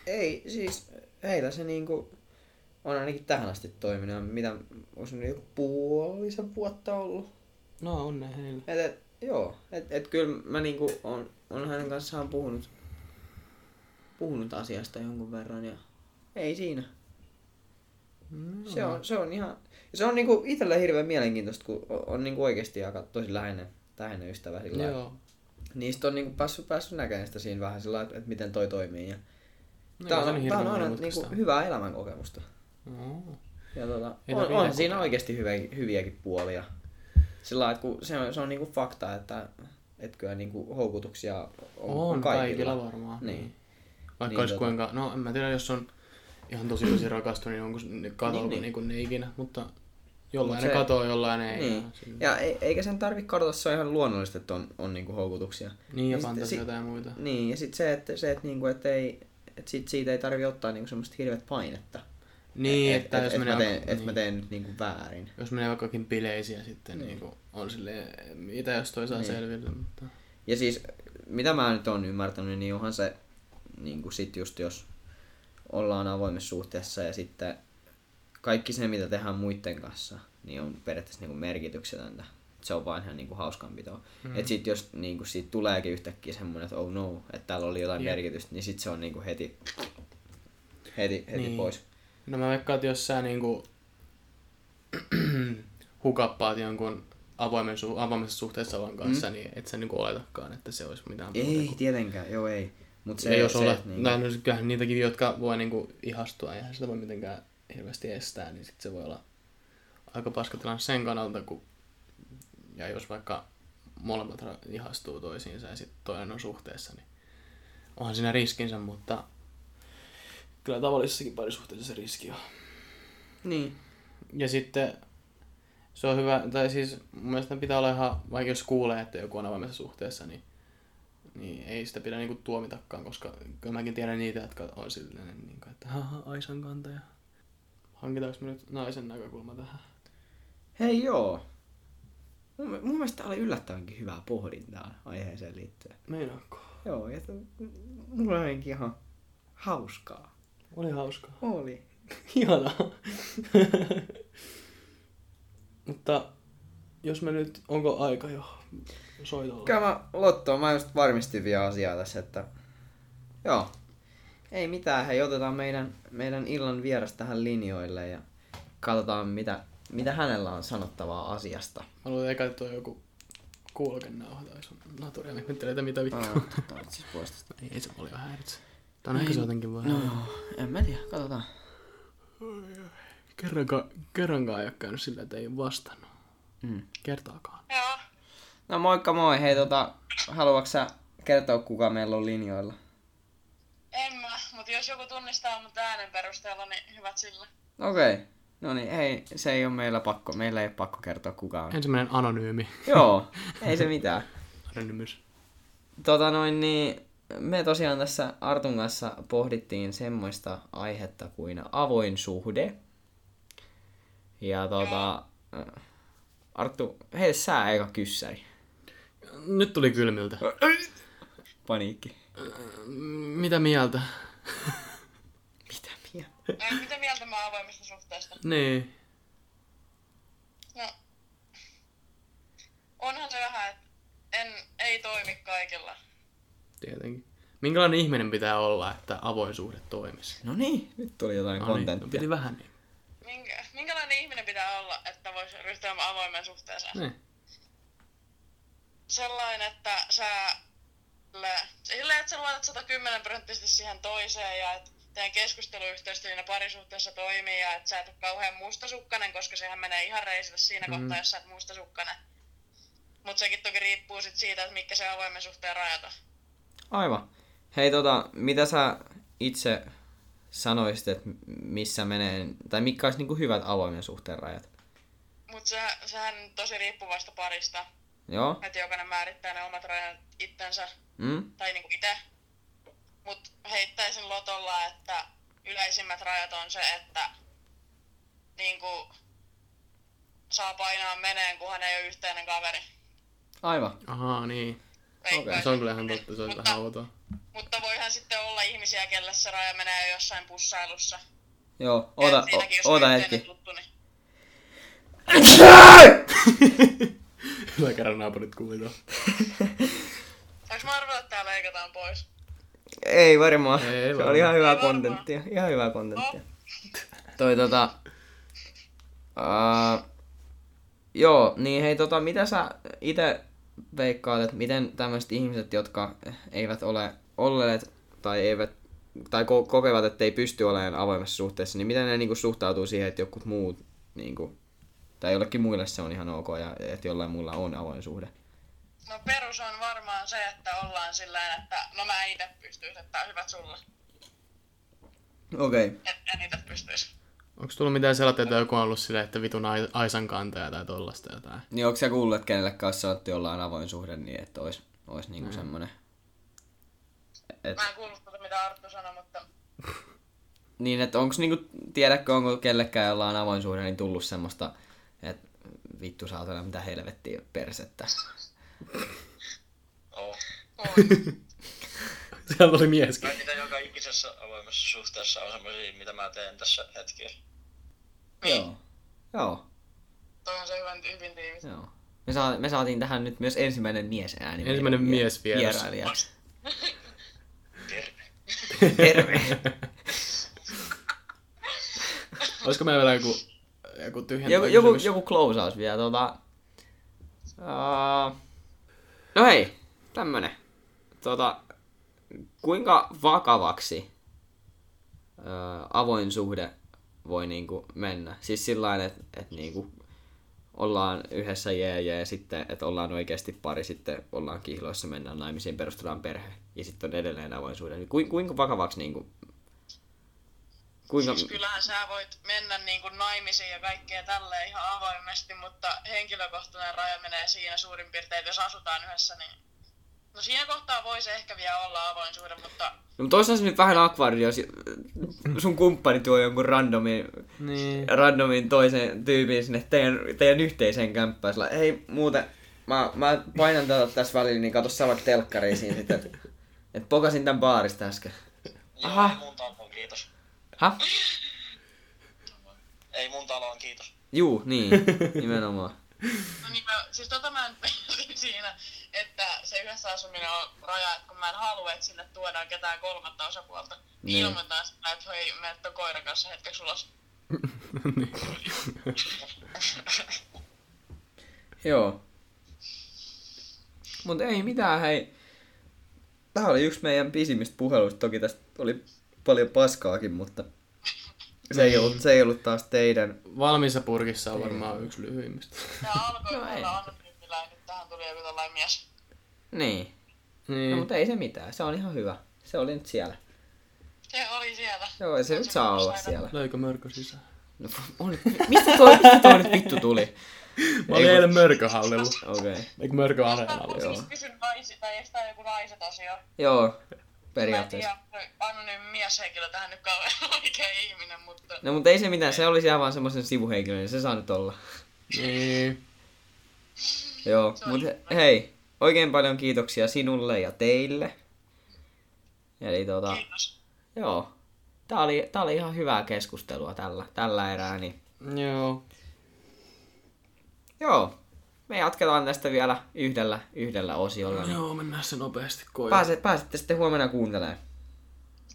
ei, siis heillä se niinku on ainakin tähän asti toiminut. Mitä, onko nyt joku puolisen vuotta ollut? No onne heille. Et, et, joo, et, et kyllä mä niinku on, on hänen kanssaan puhunut, puhunut asiasta jonkun verran ja ei siinä. No. Se on, se on ihan, se on niinku itselle hirveän mielenkiintoista, kun on, on niinku oikeasti aika tosi läheinen, läheinen ystävä sillä lailla. Joo. Niistä on niinku päässyt, päässyt näkemään sitä siinä vähän sillä että, miten toi toimii. Ja No, tää on, niin tää on aina niinku hyvää elämänkokemusta. Joo. Ja tota, on, on siinä oikeasti hyvä, hyviäkin puolia. Sillä lailla, että kun se on, se on niinku fakta, että et kyllä niinku houkutuksia on, On, on kaikilla. kaikilla. varmaan. Niin. Vaikka Niin, olisi tota- kuinka, no en mä tiedä, jos on ihan tosi tosi rakastunut, niin onko katolko Niin, niin, niin. niin. ne ikinä, mutta jollain Mut ne se- katoo, jollain ei. Niin. Ja, Ja ei, eikä sen tarvi kadota, se on ihan luonnollista, että on, on niinku houkutuksia. niin, ja sit- fantasioita ja muita. Niin, ja sitten se, että, se, että, niinku, että ei, et sit siitä ei tarvi ottaa niinku semmoista hirveät painetta. Niin, et, että et, jos et, menee, mä teen, vaikka- et mä niin. teen nyt niinku väärin. jos menee vaikkakin bileisiin ja sitten Niin. niin. niin on silleen, mitä jos toi saa Niin. niin. selville, mutta... Ja siis, mitä mä nyt oon ymmärtänyt, niin onhan se, niin kuin sit just jos ollaan avoimessa suhteessa ja sitten kaikki se, mitä tehdään muiden kanssa, niin on periaatteessa niin kuin merkityksetöntä. Se on vaan ihan niin kuin hauskanpitoa. Mm. Et sit jos niin kuin siitä tuleekin yhtäkkiä semmoinen, että oh no, että täällä oli jotain Jep. merkitystä, niin sit se on niin kuin heti, heti, heti Niin. pois. No mä veikkaan, että jos sä niinku hukappaat jonkun avoimen su- avoimessa suhteessa olevan kanssa, mm. niin et sä niinku oletakaan, että se olisi mitään muuta Ei, kuin... tietenkään, joo ei. Mut Se, ja jos se, olet, niin. no, kyllähän niitäkin, jotka voi niinku ihastua, eihän sitä voi mitenkään hirveästi estää, niin sit se voi olla aika paska tilanne sen kannalta, kun ja jos vaikka molemmat ihastuu toisiinsa ja sitten toinen on suhteessa, niin onhan siinä riskinsä, mutta kyllä tavallisessakin parisuhteessa se riski on. niin. Ja sitten se on hyvä, tai siis mun mielestä pitää olla ihan, vaikka jos kuulee, että joku on avoimessa suhteessa, niin, niin ei sitä pidä niinku tuomitakaan, koska kyllä mäkin tiedän niitä, jotka on silleen, niin kuin, että haha, Aisan kantaja. Hankitaanko me nyt naisen näkökulma tähän? Hei joo. Mun, mun mielestä oli yllättävänkin hyvää pohdintaa aiheeseen liittyen. Meinaatko? Joo, ja t- mulla ainakin ihan hauskaa. Oli hauskaa. Oli. Ihanaa. Mutta jos me nyt, onko aika jo soitolla? Kyllä mä Lottoon, mä just varmistin vielä asiaa tässä, että joo. Ei mitään, hei otetaan meidän, meidän illan vieras tähän linjoille ja katsotaan mitä, mitä hänellä on sanottavaa asiasta. Mä luulen eka, että on joku kuulokennauha tai sun naturia, mitä vittua. Totta, et siis Ei, ei se paljon häiritse. Tää on ehkä se jotenkin voi No joo, en mä tiedä, katsotaan. Kerrankaan, kerrankaan ei ole käynyt sillä, että ei ole vastannut. Mm. Kertaakaan. Joo. No moikka moi, hei tota, haluatko sä kertoa kuka meillä on linjoilla? En mä, mutta jos joku tunnistaa mut äänen perusteella, niin hyvät sillä. Okei. Okay. No niin, ei, se ei ole meillä pakko, meillä ei ole pakko kertoa kuka on. Ensimmäinen anonyymi. Joo, ei se mitään. Anonymous. Tota noin niin, me tosiaan tässä Artun kanssa pohdittiin semmoista aihetta kuin avoin suhde. Ja tota, äh, Arttu, hei sä eka kyssäri. Nyt tuli kylmiltä. Paniikki. Mitä mieltä? Mitä mieltä? Ei, mitä mieltä mä avoimesta suhteesta? Niin. No, onhan se vähän, että en, ei toimi kaikilla. Tietenkin. Minkälainen ihminen pitää olla, että avoin suhde toimisi? No niin, nyt tuli jotain No niin, kontenttia. piti vähän niin. Minkä, minkälainen ihminen pitää olla, että voisi ryhtyä avoimeen suhteeseen? niin. Sellainen, että sä silleen, että sä luotat 110 prosenttisesti siihen toiseen ja että teidän keskusteluyhteys siinä parisuhteessa toimii ja että sä et ole kauhean mustasukkainen, koska sehän menee ihan reisille siinä mm. kohtaa, jos sä et mustasukkainen. Mutta sekin toki riippuu sit siitä, että mitkä se avoimen suhteen rajat on. Aivan. Hei tota, mitä sä itse sanoisit, että missä menee, tai mitkä olisi niinku hyvät avoimen suhteen rajat? Mutta se, sehän on tosi riippuvasta parista, Joo? että jokainen määrittää ne omat rajat itsensä, Mm? tai niinku itse. Mutta heittäisin lotolla, että yleisimmät rajat on se, että niinku saa painaa meneen, kunhan ei ole yhteinen kaveri. Aivan. Ahaa, niin. Veikkaisin. Se on kyllä ihan totta, se on Mutta- vähän outoa. Mutta voihan sitten olla ihmisiä, kelle se raja menee jossain pussailussa. Joo, oota, Et siinäkin, jos o, oota on hetki. yhteinen Tuttu, niin... Hyvä kerran naapurit kuuli tuon. Saanko mä arvata, että tää leikataan pois? Ei varmaan. Ei se varmaan. oli ihan hyvää Ei kontenttia. Ihan hyvää kontenttia. Toi tota... Uh, joo, niin hei tota, mitä sä itse veikkaat, että miten tämmöiset ihmiset, jotka eivät ole olleet tai eivät tai ko- kokevat, että ei pysty olemaan avoimessa suhteessa, niin miten ne niinku suhtautuu siihen, että jotkut muut, niinku, tai jollekin muille se on ihan ok, ja että jollain muulla on avoin suhde. No perus on varmaan se, että ollaan sillä että no mä itse pystyisi, että hyvät sulle. Okei. Okay. En, en itse pystyisi. Onko tullut mitään sellaista, että joku on ollut silleen, että vitun ai- Aisan kantaja tai tollasta jotain? Niin onko sä kuullut, että kenellekään olisi sanottu jollain avoin suhde niin, että olisi, olisi niinku semmoinen... Et, Mä en kuullut tuota, mitä Arttu sanoi, mutta niin, että onko niinku, tiedätkö, onko kellekään jollain avoin suhde niin tullut semmoista, että vittu saatana mitä helvettiä persettä. On. Siellä oli mieskin. Mä mitä joka ikisessä avoimessa suhteessa on semmosia, mitä mä teen tässä hetkellä. Joo. Joo. Toi on se hyvin, hyvin tiivis. Joo. Me, saa, me saatiin tähän nyt myös ensimmäinen mies ääni. Ensimmäinen mies vieras. vierailijaksi. Terve. Terve. Olisiko meillä vielä joku, joku tyhjentävä joku, joku, kysymys? joku closeaus vielä. Tota, uh, no hei, tämmönen. Tota, kuinka vakavaksi uh, avoin suhde voi niinku mennä? Siis sillä että et niinku ollaan yhdessä jee jee, sitten että ollaan oikeasti pari, sitten ollaan kihloissa, mennään naimisiin, perustetaan perhe ja sitten on edelleen avoin suhde. Niin Kuinka, kuinka vakavaksi niinku, kuinka, Siis kyllähän sä voit mennä niin kuin naimisiin ja kaikkea tälleen ihan avoimesti, mutta henkilökohtainen raja menee siinä suurin piirtein, jos asutaan yhdessä, niin... No siinä kohtaa voisi ehkä vielä olla avoin suhde, mutta No, mutta nyt vähän akvaari, jos sun kumppani tuo jonkun randomin, Niin. randomin toisen tyypin sinne teidän, teidän yhteiseen kämppään. Sillä, hei muuten, mä, mä painan tätä tässä välillä, niin katso sä vaikka telkkariin siinä sitten, että et pokasin tän baarista äsken. Joo, Aha. ei mun taloon, kiitos. Häh? Ei mun taloon, kiitos. Juu, niin, nimenomaan. No niin, mä, siis tota mä mietin siinä, että se yhdessä asuminen on raja, että kun mä en halua, että sinne tuodaan ketään kolmatta osapuolta, niin Niin. ilmoitetaan sitä, että hei, mene ton koiran kanssa hetkeksi ulos. Joo. Mutta ei mitään, hei. Tämä oli yksi meidän pisimmistä puheluista. Toki tästä oli paljon paskaakin, mutta Se ei, ollut, se ei ollut taas teidän. Valmiissa purkissa on varmaan yksi lyhyimmistä. Ja alkoi No ei. Tuli joku tällainen mies. Niin. Niin. No, mutta ei se mitään. Se on ihan hyvä. Se oli nyt siellä. Se oli siellä. Joo, ei se nyt saa olla siellä. Löikö mörkö sisään? No, on, mistä toi, mistä toi nyt vittu tuli? Mä olin Ei, eilen mörköhallilla. Okei. Okay. Eikö mörkö areenalla? Mä Joo. siis kysyn naisi, tai eikö tää joku naiset asia? Joo, Mä en periaatteessa. tiedä, anonyymi mieshenkilö tähän nyt kauhean oikea ihminen, mutta... No mutta ei se mitään, se oli siellä vaan semmoisen sivuhenkilön, niin se saa nyt olla. Niin. Joo, mutta hei, oikein paljon kiitoksia sinulle ja teille. Eli tota, Kiitos. joo, tää oli, tää oli ihan hyvää keskustelua tällä, tällä erää, niin Joo. joo, me jatketaan tästä vielä yhdellä, yhdellä osiolla. Niin Joo, mennään se nopeasti koira. pääse, pääsette sitten huomenna kuuntelemaan.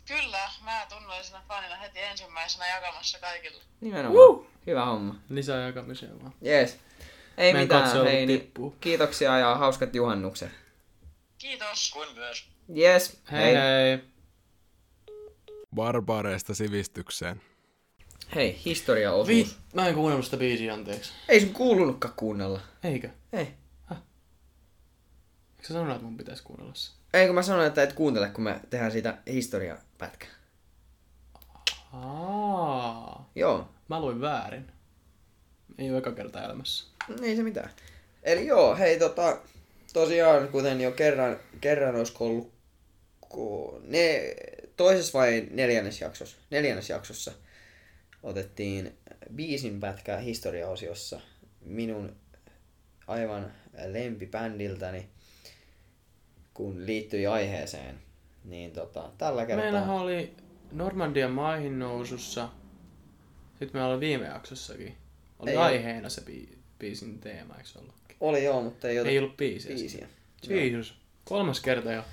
Kyllä, mä tunnoin sinä fanina heti ensimmäisenä jakamassa kaikille. Nimenomaan. Uh! Hyvä homma. Lisää jakamisia vaan. Jees. Ei Meidän mitään, hei, niin, kiitoksia ja hauskat juhannukset. Kiitos. Kuin myös. Yes, Hei hei. Barbareista sivistykseen. Hei, historiaosuus. Vi... Mä en kuunnellut sitä biisiä, anteeksi. Ei sun kuulunutkaan kuunnella. Eikö? Ei. Eikö sä sanonut, että mun pitäisi kuunnella se? Eikö mä sanoin, että et kuuntele, kun me tehdään siitä historiapätkä. Aa. Joo. Mä luin väärin. Ei ole eka kerta elämässä. Ei se mitään. Eli joo, hei tota, tosiaan kuten jo kerran, kerran olisiko ollut ko- ne, toisessa vai neljännes jaksossa, neljännes jaksossa otettiin biisin pätkä historiaosiossa minun aivan lempibändiltäni, kun liittyi aiheeseen. Niin tota, tällä kertaa... Meillähän oli Normandian maihin nousussa. Sitten meillä oli viime jaksossakin. Oli Ei aiheena se bi- biisin teema, eikö se ollutkin? Oli joo, mutta ei, Ei ollut biisiä. biisiä. Jeesus. Kolmas kerta jo.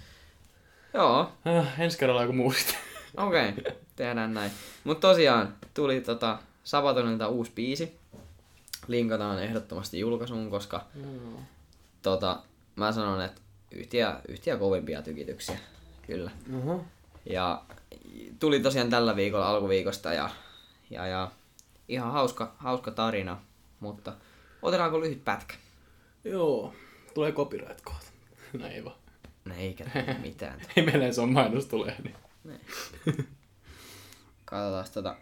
Joo, Äh, ensi kerralla joku muu sitten. Okei, okay, tehdään näin. Mutta tosiaan, tuli tota Sabatonilta uusi biisi. Linkataan ehdottomasti julkaisuun, koska tota, mä sanon, että yhtiä, yhtiä kovimpia tykityksiä. Kyllä. Oho. Ja tuli tosiaan tällä viikolla alkuviikosta ja, ja, ja ihan hauska, hauska tarina, mutta otetaanko lyhyt pätkä? Joo. Tulee copyright kohta. No ei vaan. No eikä mitään. Ei meillä edes on mainos tulee, niin. Katsotaan tota...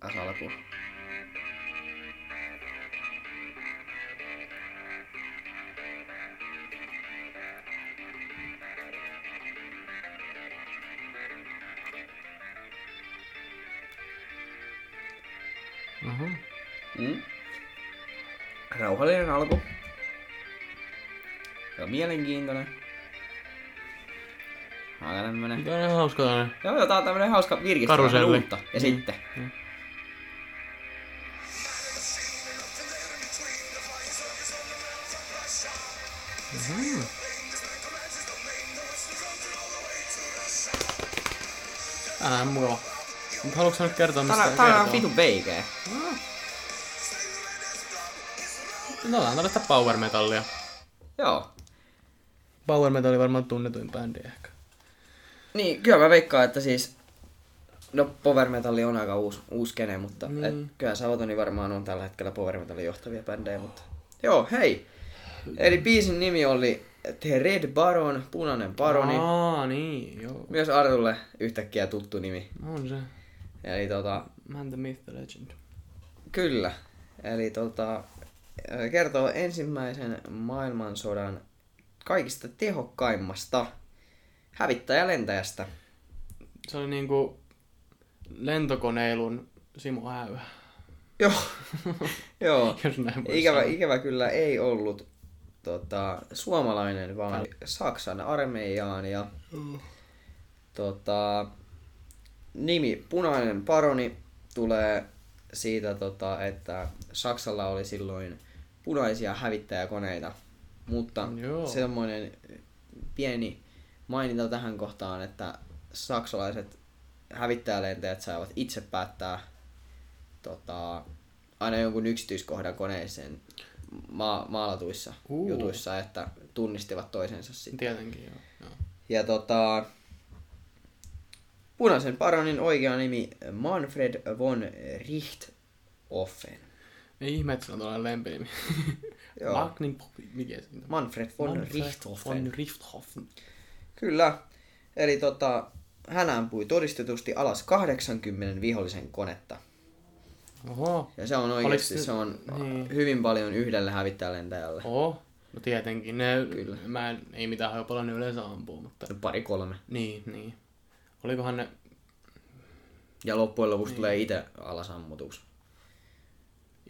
As alkuun. Mm. Rauhallinen alku. Ja mielenkiintoinen. Aika tämmönen... Tää on ihan hauska tämmönen. Joo, joo, tää on tämmönen hauska virkistys. Karuselli. vähän uutta. Ja Mm. sitten. Ää, mukava. Mut haluatko sä nyt kertoa, mistä Tää, on vitun veikeä. No, on tällaista power metallia. Joo. Power metalli varmaan tunnetuin bändi ehkä. Niin, kyllä mä veikkaan, että siis... No, power metalli on aika uusi, uusi kene, mutta Mm. et, kyllä Savatoni varmaan on tällä hetkellä power metallin johtavia bändejä, mutta... Joo, hei! Eli biisin nimi oli The Red Baron, punainen baroni. Aa, niin, joo. Myös Artulle yhtäkkiä tuttu nimi. On se. Eli tota, Man the Myth the Legend. kyllä. Eli tota, kertoo ensimmäisen maailmansodan kaikista tehokkaimmasta hävittäjälentäjästä. Se oli niinku lentokoneilun Simo Häyä. Joo, joo. Jos näin voi Ikävä, sanoa. ikävä kyllä ei ollut tota, suomalainen, vaan Saksan armeijaan ja tota, nimi Punainen paroni tulee siitä, tota, että Saksalla oli silloin punaisia hävittäjäkoneita, mutta Joo. semmoinen pieni maininta tähän kohtaan, että saksalaiset hävittäjälentäjät saivat itse päättää tota, aina jonkun yksityiskohdan koneeseen ma- maalatuissa Uu. jutuissa, että tunnistivat toisensa sitten. Tietenkin, joo. joo. Ja tota, punaisen baronin oikea nimi Manfred von Richthofen. Ei ihme, että se on tällainen lempinimi. Joo. Magnin mikä se on? Manfred von Manfred Richthofen. Von Richthofen. Kyllä. Eli tota, hän ampui todistetusti alas 80 vihollisen konetta. Oho. Ja se on oikeasti, se- se on niin. hyvin paljon yhdelle hävittäjälentäjälle. Oho. No tietenkin. Ne, Kyllä. Mä en, ei mitään hajopalla ne yleensä ampuu, mutta... Pari kolme. Niin, niin. Olikohan ne... Ja loppujen Niin. lopuksi tulee itse alas ammutuksi.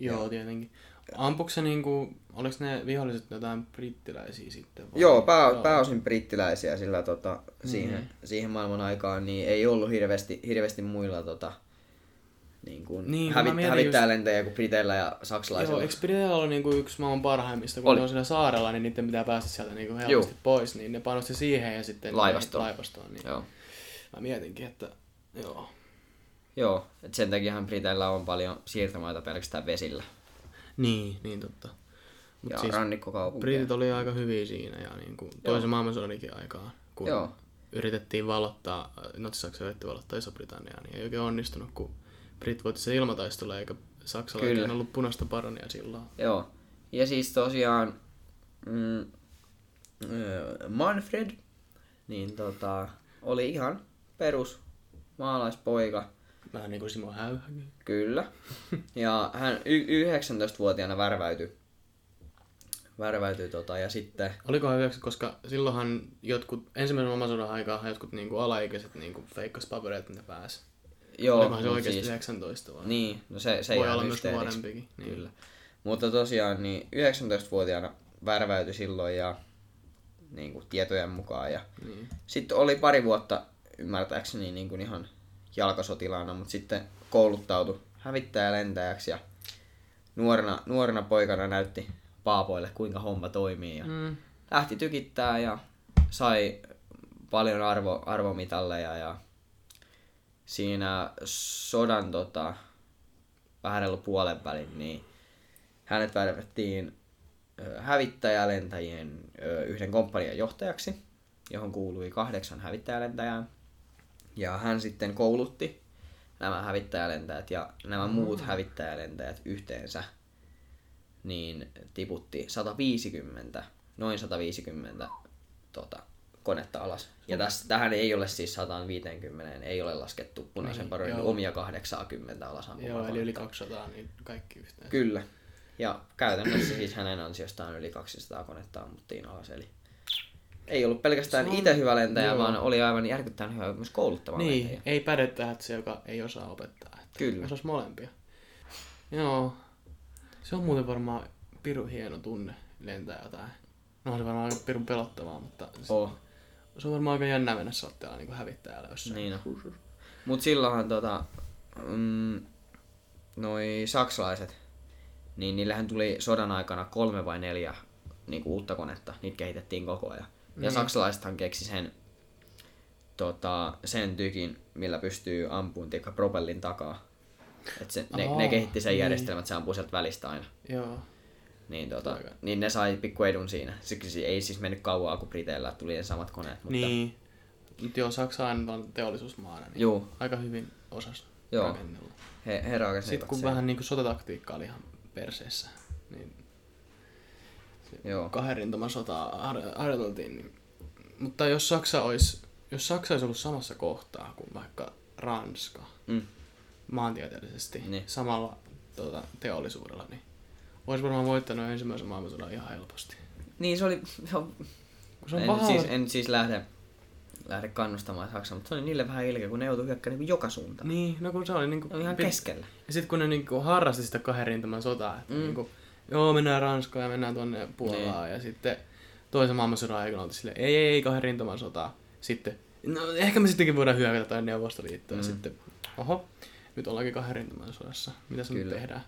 Joo, tietenkin. Ampuiko se niinku... Oliko ne viholliset jotain brittiläisiä sitten? vai? Joo, pää, pääosin brittiläisiä, sillä tota, siihen, Mm. siihen maailman aikaan niin ei ollut hirveästi, hirveästi muilla tota, niin kuin Niin, hävit, mietin hävittäjälentäjiä kuin briteillä ja saksalaisilla. Joo, eikö Britillä ollut niinku yksi maailman parhaimmista, kun Oli. ne on siellä saarella, niin niiden pitää päästä sieltä niinku helposti Juu. pois, niin ne panosti siihen ja sitten Laivastoon. laivastoon niin Joo. Mä mietinkin, että joo. Joo, et sen takiahan Briteillä on paljon siirtomaita pelkästään vesillä. Niin, niin totta. Mut ja siis rannikkokaupunkeja. Britit oli aika hyviä siinä ja niinku toisen maailmansodankin aikaan, kun Joo. yritettiin valottaa, Natsi-Saksa yritti valottaa Iso-Britanniaa, niin ei oikein onnistunut, kun Brit voitti se ilmataistelu, eikä Saksalla Kyllä. ollut punaista paronia silloin. Joo. Ja siis tosiaan mm, Manfred, niin tota, oli ihan perus maalaispoika. Vähän niin kuin Simo Häyhäkin. Kyllä. Ja hän y- 19-vuotiaana värväytyi. Värväytyi tota, ja sitten... Olikohan hyväksi, koska silloinhan jotkut, ensimmäisen maailmansodan aikaan jotkut niinku alaikäiset niinku feikkas papereita, ne pääsi. Joo, Olikohan se oikeasti siis- 19 vai? Niin, no se, se Voi olla myös nuorempikin. Niin. Kyllä. Mutta tosiaan niin 19-vuotiaana värväytyi silloin ja niin kuin tietojen mukaan. Ja Niin. sitten oli pari vuotta ymmärtääkseni niin kuin ihan jalkasotilaana, mutta sitten kouluttautui hävittäjälentäjäksi ja nuorena, nuorena poikana näytti paapoille, kuinka homma toimii. Ja Mm. lähti tykittää ja sai paljon arvo, arvomitalleja ja siinä sodan tota, vähän reilu puolen välin, niin hänet värvettiin hävittäjälentäjien yhden komppanian johtajaksi, johon kuului kahdeksan hävittäjälentäjää. Ja hän sitten koulutti nämä hävittäjälentäjät ja nämä muut hävittäjälentäjät yhteensä niin tiputti 150, noin 150 tota, konetta alas. Ja tässä, tähän ei ole siis 150, ei ole laskettu punaisen Niin, paronin joo. omia 80 alas Joo, eli konetta. yli 200, niin kaikki yhteen. Kyllä. Ja käytännössä siis hänen ansiostaan yli 200 konetta ammuttiin alas. Eli ei ollut pelkästään on- itse hyvä lentäjä, joo. vaan oli aivan järkyttävän hyvä myös kouluttava Niin, lentäjä. ei päde tähän, että se, joka ei osaa opettaa. Että Kyllä. Osaisi molempia. Joo. Se on muuten varmaan pirun hieno tunne lentää jotain. No on se varmaan aika pirun pelottavaa, mutta Oh. se on varmaan aika jännä mennä saattaa niin hävittäjällä jossain. Niin on. Mut silloinhan tota, mm, noi saksalaiset, niin niillähän tuli sodan aikana kolme vai neljä niinku uutta konetta. Niitä kehitettiin koko ajan. Ja Niin. saksalaisethan keksi sen, tota, sen tykin, millä pystyy ampuun tiekka propellin takaa. Et se, ne, Aa, ne kehitti sen niin. järjestelmän, että se ampuu sieltä välistä aina. Joo. Niin, tota, Aika. niin ne sai pikku edun siinä. Siksi ei siis mennyt kauaa, kun Briteillä tuli ne samat koneet. Mutta, Niin. Mutta joo, Saksa on teollisuusmaana, niin Juu, aika hyvin osas Joo. rakennella. he, he Sitten kun vähän niin kuin sotataktiikka oli ihan perseessä, Joo. kahden rintaman sotaa har- harjoiteltiin. Niin... Mutta jos Saksa olisi, jos Saksa olisi ollut samassa kohtaa kuin vaikka Ranska Mm. maantieteellisesti Niin. samalla tuota, teollisuudella, niin olisi varmaan voittanut ensimmäisen maailmansodan ihan helposti. Niin se oli, se on, Kun se on en, paha, siis, en siis lähde, lähde kannustamaan Saksaa, mutta se oli niille vähän ilkeä, kun ne joutui hyökkäämään niin joka suuntaan. Niin, no kun se oli niinku... Ne oli ihan keskellä. Ja sitten kun ne niinku harrasti sitä kahden rintaman sotaa, että Mm. mm. niinku, joo mennään Ranskaan ja mennään tuonne Puolaan ja sitten toisen maailmansodan aikana oltiin silleen, ei, ei, ei kahden rintaman sotaa. Sitten, no ehkä me sittenkin voidaan hyökätä tai Neuvostoliittoa Mm. sitten, oho, nyt ollaankin kahden rintaman sodassa. Mitä se nyt tehdään?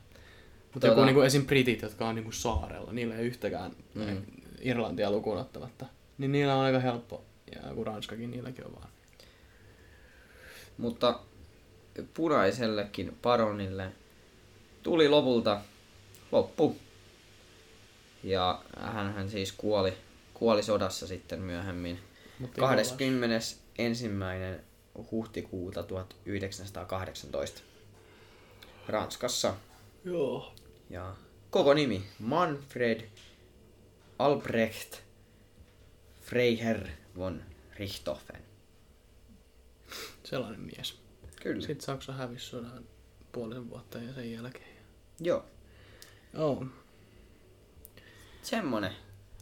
Mutta Tota- joku niinku esim. britit, jotka on niinku saarella, niillä ei yhtäkään Mm. mm. Irlantia lukuun ottamatta. Niin niillä on aika helppo. Ja kun Ranskakin niilläkin on vaan. Mutta punaisellekin paronille tuli lopulta loppu. Ja hän siis kuoli, kuoli sodassa sitten myöhemmin. Mutta 21. huhtikuuta 1918 Ranskassa. Joo. Ja koko nimi Manfred Albrecht Freiherr von Richthofen. Sellainen mies. Kyllä. Sitten Saksa hävisi sodan puolisen vuotta ja sen jälkeen. Joo. Joo. Semmonen.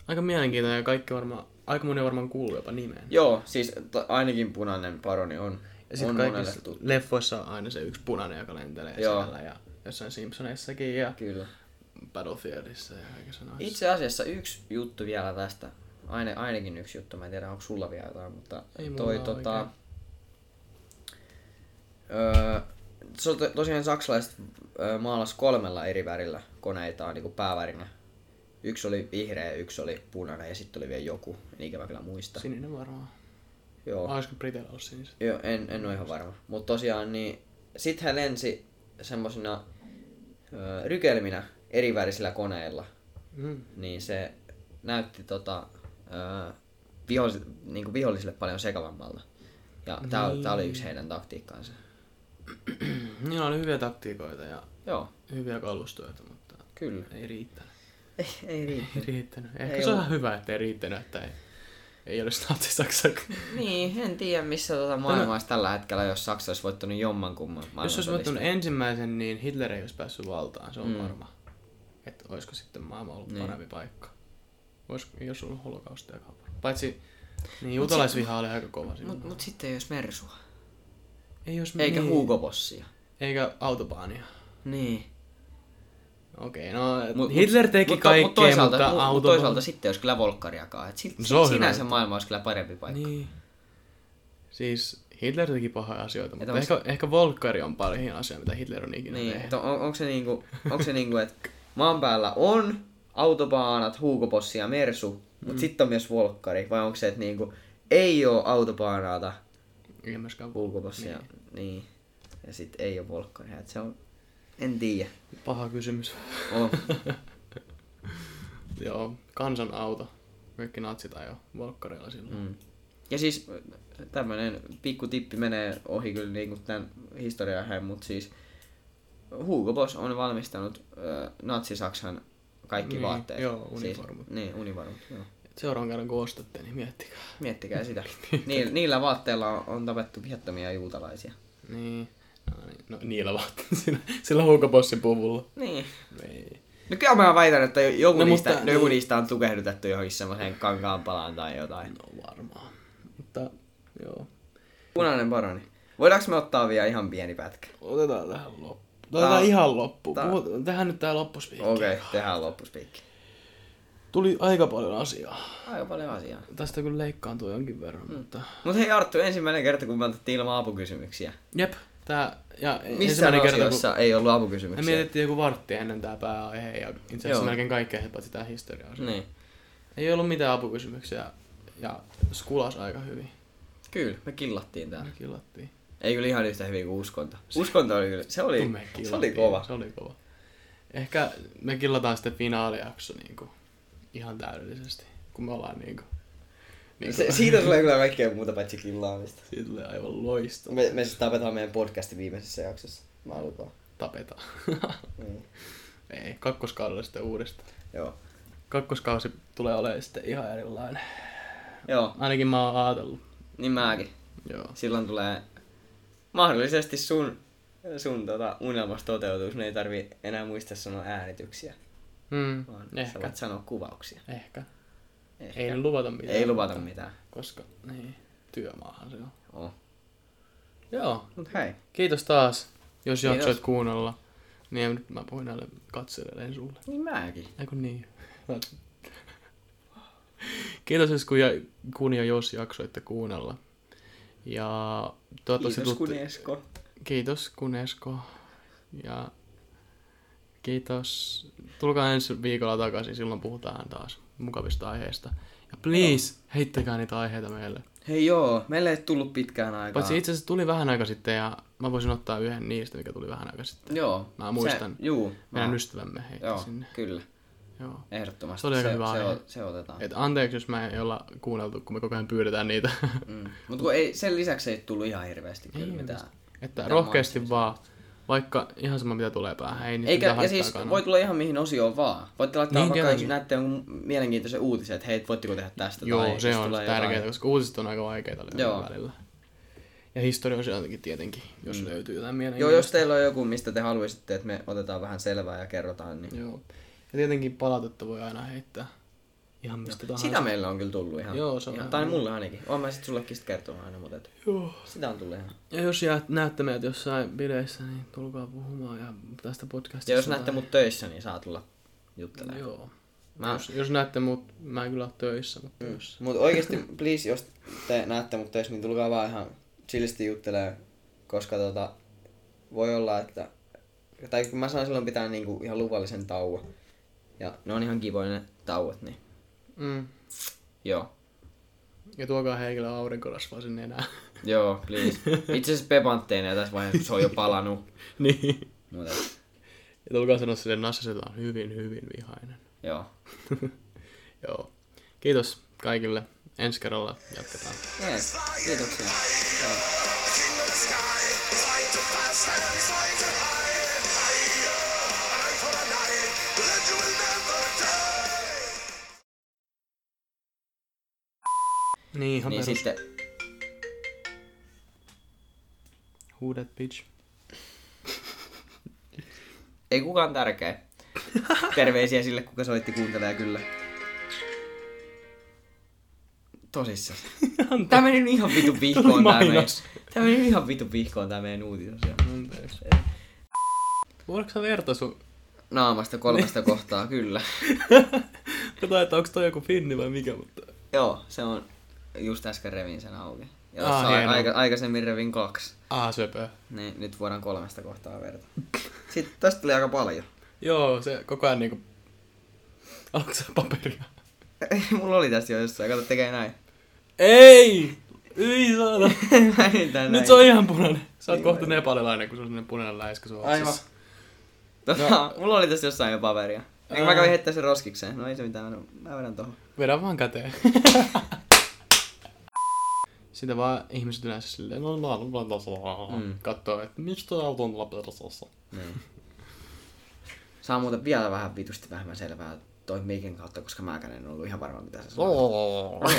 Aika mielenkiintoinen ja kaikki varmaan, aika moni on varmaan kuullut jopa nimeen. Joo, siis t- ainakin punainen paroni on, Ja sitten kaikissa leffoissa on aina se yksi punainen, joka lentelee Joo. siellä ja jossain Simpsoneissakin ja Kyllä. Battlefieldissa ja kaikissa noissa. Itse asiassa yksi juttu vielä tästä. Aine, ainakin yksi juttu, mä en tiedä onko sulla vielä jotain, mutta Ei toi tota... oikein. Öö, to, tosiaan saksalaiset maalas kolmella eri värillä koneitaan niin päävärinä. Yksi oli vihreä, yksi oli punainen ja sitten oli vielä joku, en ikävä kyllä muista. Sininen varmaan. Joo. Olisiko Briteillä ollut siniset? Joo, en, en ole ihan varma. Mutta tosiaan, niin sit hän lensi semmosina ö, rykelminä eri värisillä koneilla. Mm. Niin se näytti tota, ö, vihollis, niin vihollisille paljon sekavammalta. Ja tää, Niin. tää oli yksi heidän taktiikkaansa. Niillä oli hyviä taktiikoita ja Joo, hyviä kalustoita, mutta kyllä. ei riittänyt. Ei, ei riitä. Ei riittänyt. Ehkä Ei se on ihan hyvä, että ei riittänyt, että ei, ei olisi natsi-Saksa. niin, en tiedä missä tota maailma olisi tällä hetkellä, jos Saksa olisi voittanut jommankumman Jos olisi voittanut ensimmäisen, niin Hitler ei olisi päässyt valtaan, se on Mm. varma. Että olisiko sitten maailma ollut Niin. parempi paikka. Olis, jos ollut holokaustia. Paitsi, niin juutalaisviha oli aika kova silloin. Mut, mut sitten olisi Mersua. Ei jos Eikä niin. Hugo Bossia. Eikä autobaania. Niin. Okei, no Mut- Hitler mut- teki mutta, kaikkea, mutta toisaalta, mutta mut, mut autobahn- toisaalta sitten olisi kyllä Volkkariakaan. Et sit, No se hyvä sinänsä juttu. maailma olisi kyllä parempi paikka. Niin. Siis Hitler teki pahoja asioita, mutta ehkä, ehkä Volkkari on pahin asia, mitä Hitler on ikinä Niin, tehnyt. on, onko se niinku, onko se niinku, että maan päällä on autobaanat, Hugo Bossi ja Mersu, mutta Mm. sitten on myös Volkkari, vai onko se, että niinku, ei ole autobaanaata, Eikä myöskään Hugo Bossi ja, niin. ja sitten ei ole Volkkaria, että se on, en tiedä. paha kysymys. Oh. Joo, kansan auto. Kaikki natsit ajoi Volkkareilla silloin. Mm. Ja siis tämmönen pikku tippi menee ohi kyllä niinku tämän historian mutta siis Hugo Boss on valmistanut äh, Natsi-Saksan kaikki Niin, vaatteet. joo, univormut. Siis, niin, univormut, joo. Seuraavan kerran kun ostatte, niin miettikää. Miettikää sitä. Niillä, niillä vaatteilla on, on tapettu viattomia juutalaisia. Niin. No, niin. no niillä vaan. sillä, sillä Hugo Bossin puvulla. Niin. Ei. No kyllä mä väitän, että joku, No, niistä, mutta- joku niin. niistä on tukehdutettu johonkin semmoiseen kankaanpalaan tai jotain. No varmaan. Mutta joo. Punainen baroni. Voidaanko me ottaa vielä ihan pieni pätkä? Otetaan tähän loppuun. Tää- Otetaan ihan loppuun. tää- tehdään nyt tää loppuspiikki. Okei, okay, tehdään loppuspiikki. Tuli aika paljon asiaa. Aika paljon asiaa. Tästä kyllä leikkaantuu jonkin verran, Mm. mutta... Mutta hei Arttu, ensimmäinen kerta kun me otettiin ilman apukysymyksiä. Jep, tää... Ja ensimmäinen kerta, kun ei ollut me apukysymyksiä. mietittiin joku vartti ennen tää pääaihe ja itse asiassa Joo. melkein kaikkea paitsi tää historia Niin. Ei ollut mitään apukysymyksiä ja skulas aika hyvin. Kyllä, me killattiin täällä. Me killattiin. Ei kyllä ihan yhtä hyvin kuin uskonto. Uskonto oli kyllä, se oli, me se oli kova. Se oli kova. Ehkä me killataan sitten finaalijakso niinku ihan täydellisesti, kun me ollaan niinku... niinku Se, siitä tulee kyllä kaikkea muuta paitsi killaamista. siitä tulee aivan loistava. Me, me siis tapetaan meidän podcastin viimeisessä jaksossa. Mä lupaan. Tapetaan. Niin. Ei, kakkoskaudella sitten uudestaan. Joo. Kakkoskausi tulee olemaan sitten ihan erilainen. Joo, Ainakin mä oon ajatellut. niin mäkin. Joo. Silloin tulee mahdollisesti sun, sun tota, unelmas toteutus. Ne ei tarvi enää muistaa sanoa äänityksiä, Hmm, vaan sä ehkä. voit sanoa kuvauksia. Ehkä. Ehkä. Ei luvata mitään. ei luvata mutta- mitään. Koska, niin, työmaahan se on. Oh. Joo. Mut hei. Kiitos taas, jos Kiitos. jaksoit kuunnella. Niin nyt mä puhuin näille katsojille sulle. Niin mäkin. Eiku niin. Kiitos, jos kun, ja, kun ja jos jaksoitte kuunnella. Ja toivottavasti Kiitos tuutte- Kunesko. Kiitos Kunesko. Ja kiitos. Tulkaa ensi viikolla takaisin, silloin puhutaan taas mukavista aiheista. Ja please, heittäkää niitä aiheita meille. Hei joo, meille ei tullut pitkään aikaa. Paitsi itse asiassa tuli vähän aika sitten ja mä voisin ottaa yhden niistä, mikä tuli vähän aika sitten. Joo. Mä muistan. Se, juu. Meidän mä- ystävämme heitti Joo, sinne. kyllä. Joo. Ehdottomasti. Se oli aika se, hyvä se, o- se otetaan. Et anteeksi, jos mä ei olla kuunneltu, kun me koko ajan pyydetään niitä. Mm. Mutta sen lisäksi ei tullut ihan hirveästi kyllä Ei mitään. että Mitä rohkeasti vaan, vaikka ihan sama mitä tulee päähän, ei niitä Eikä, ja siis haittaakaan voi tulla ihan mihin osioon vaan. Voitte laittaa Niin, vaikka, jos näette jonkun mielenkiintoisen uutisen, että hei, voitteko tehdä tästä? Joo, tai se on tärkeää, jotain. koska uutiset on aika vaikeita Joo. välillä. Ja historioisiakin tietenkin, jos Mm. löytyy jotain Joo, mielenkiintoista. jos teillä on joku, mistä te haluaisitte, että me otetaan vähän selvää ja kerrotaan, niin Joo. Ja tietenkin palautetta voi aina heittää. Ihan mistä tahansa. sitä meillä on kyllä tullut ihan. Joo, se on ihan ihan tai hyvä. mulle ainakin. Oon mä sit sullekin sit kertonut aina, mutta et, Joo. sitä on tullut ihan. Ja jos jää, näette meidät jossain bileissä, niin tulkaa puhumaan ja tästä podcastista. Ja jos tai- näette mut töissä, niin saa tulla juttelemaan. Joo. Mä-. Jos, jos näette mut, mä en kyllä ole töissä, mutta Mm. jos... Mutta oikeesti, please, jos te näette mut töissä, niin tulkaa vaan ihan chillisti juttelee, koska tota, voi olla, että... Tai mä saan silloin pitää niinku ihan luvallisen tauon. Ja ne on ihan kivoja ne tauot, niin Mm. joo. Ja tuokaa Heikille aurinkorasvaa sinne enää. Joo, please. Itse asiassa pepantteina tässä vaiheessa, kun se on jo palanut. niin. Mutta Ja tulkaa sanoa sille Nasse, että on hyvin, hyvin vihainen. joo. Joo. Kiitos kaikille. Ensi kerralla jatketaan. Jees, kiitoksia. Joo. Niin, ihan Niin perus. sitten, Who that bitch? ei kukaan tärkeä. Terveisiä sille, kuka soitti kuuntelee kyllä. Tosissaan. Tää meni ihan vitu vihkoon tää meidän. Tää meni ihan vitu vihkoon tää meidän uutisosio. Anteeksi. Voidaanko sä verta sun... Naamasta kolmesta kohtaa, kyllä. Kato, että onko toi joku finni vai mikä, mutta... Joo, se on just äsken revin sen auki. Ja Ah, hienoa. aika, aikaisemmin revin kaksi. Ah, söpö. Niin nyt voidaan kolmesta kohtaa verta. Sitten tästä tuli aika paljon. Joo, se koko ajan niinku... Onko se paperia? Mulla oli tässä jo jossain, kato tekee näin. Ei! Ei saada. Nyt näin. se on ihan punainen. Sä oot kohta nepalilainen, kun se on sellainen punainen läiskä sun Aivan. Tota, mulla oli tässä jossain jo paperia. Eikö mä kävin heittää sen roskikseen? No ei se mitään, mä- mä vedän tohon. Vedä vaan käteen. Sitä vaan ihmiset yleensä silleen, no mä oon tasolla. Mm. Kattoo, että mistä toi auto on tuolla persossa. Niin. Saa muuten vielä vähän vitusti vähemmän selvää toi mikin kautta, koska mäkään en ollut ihan varma mitä se sanoo.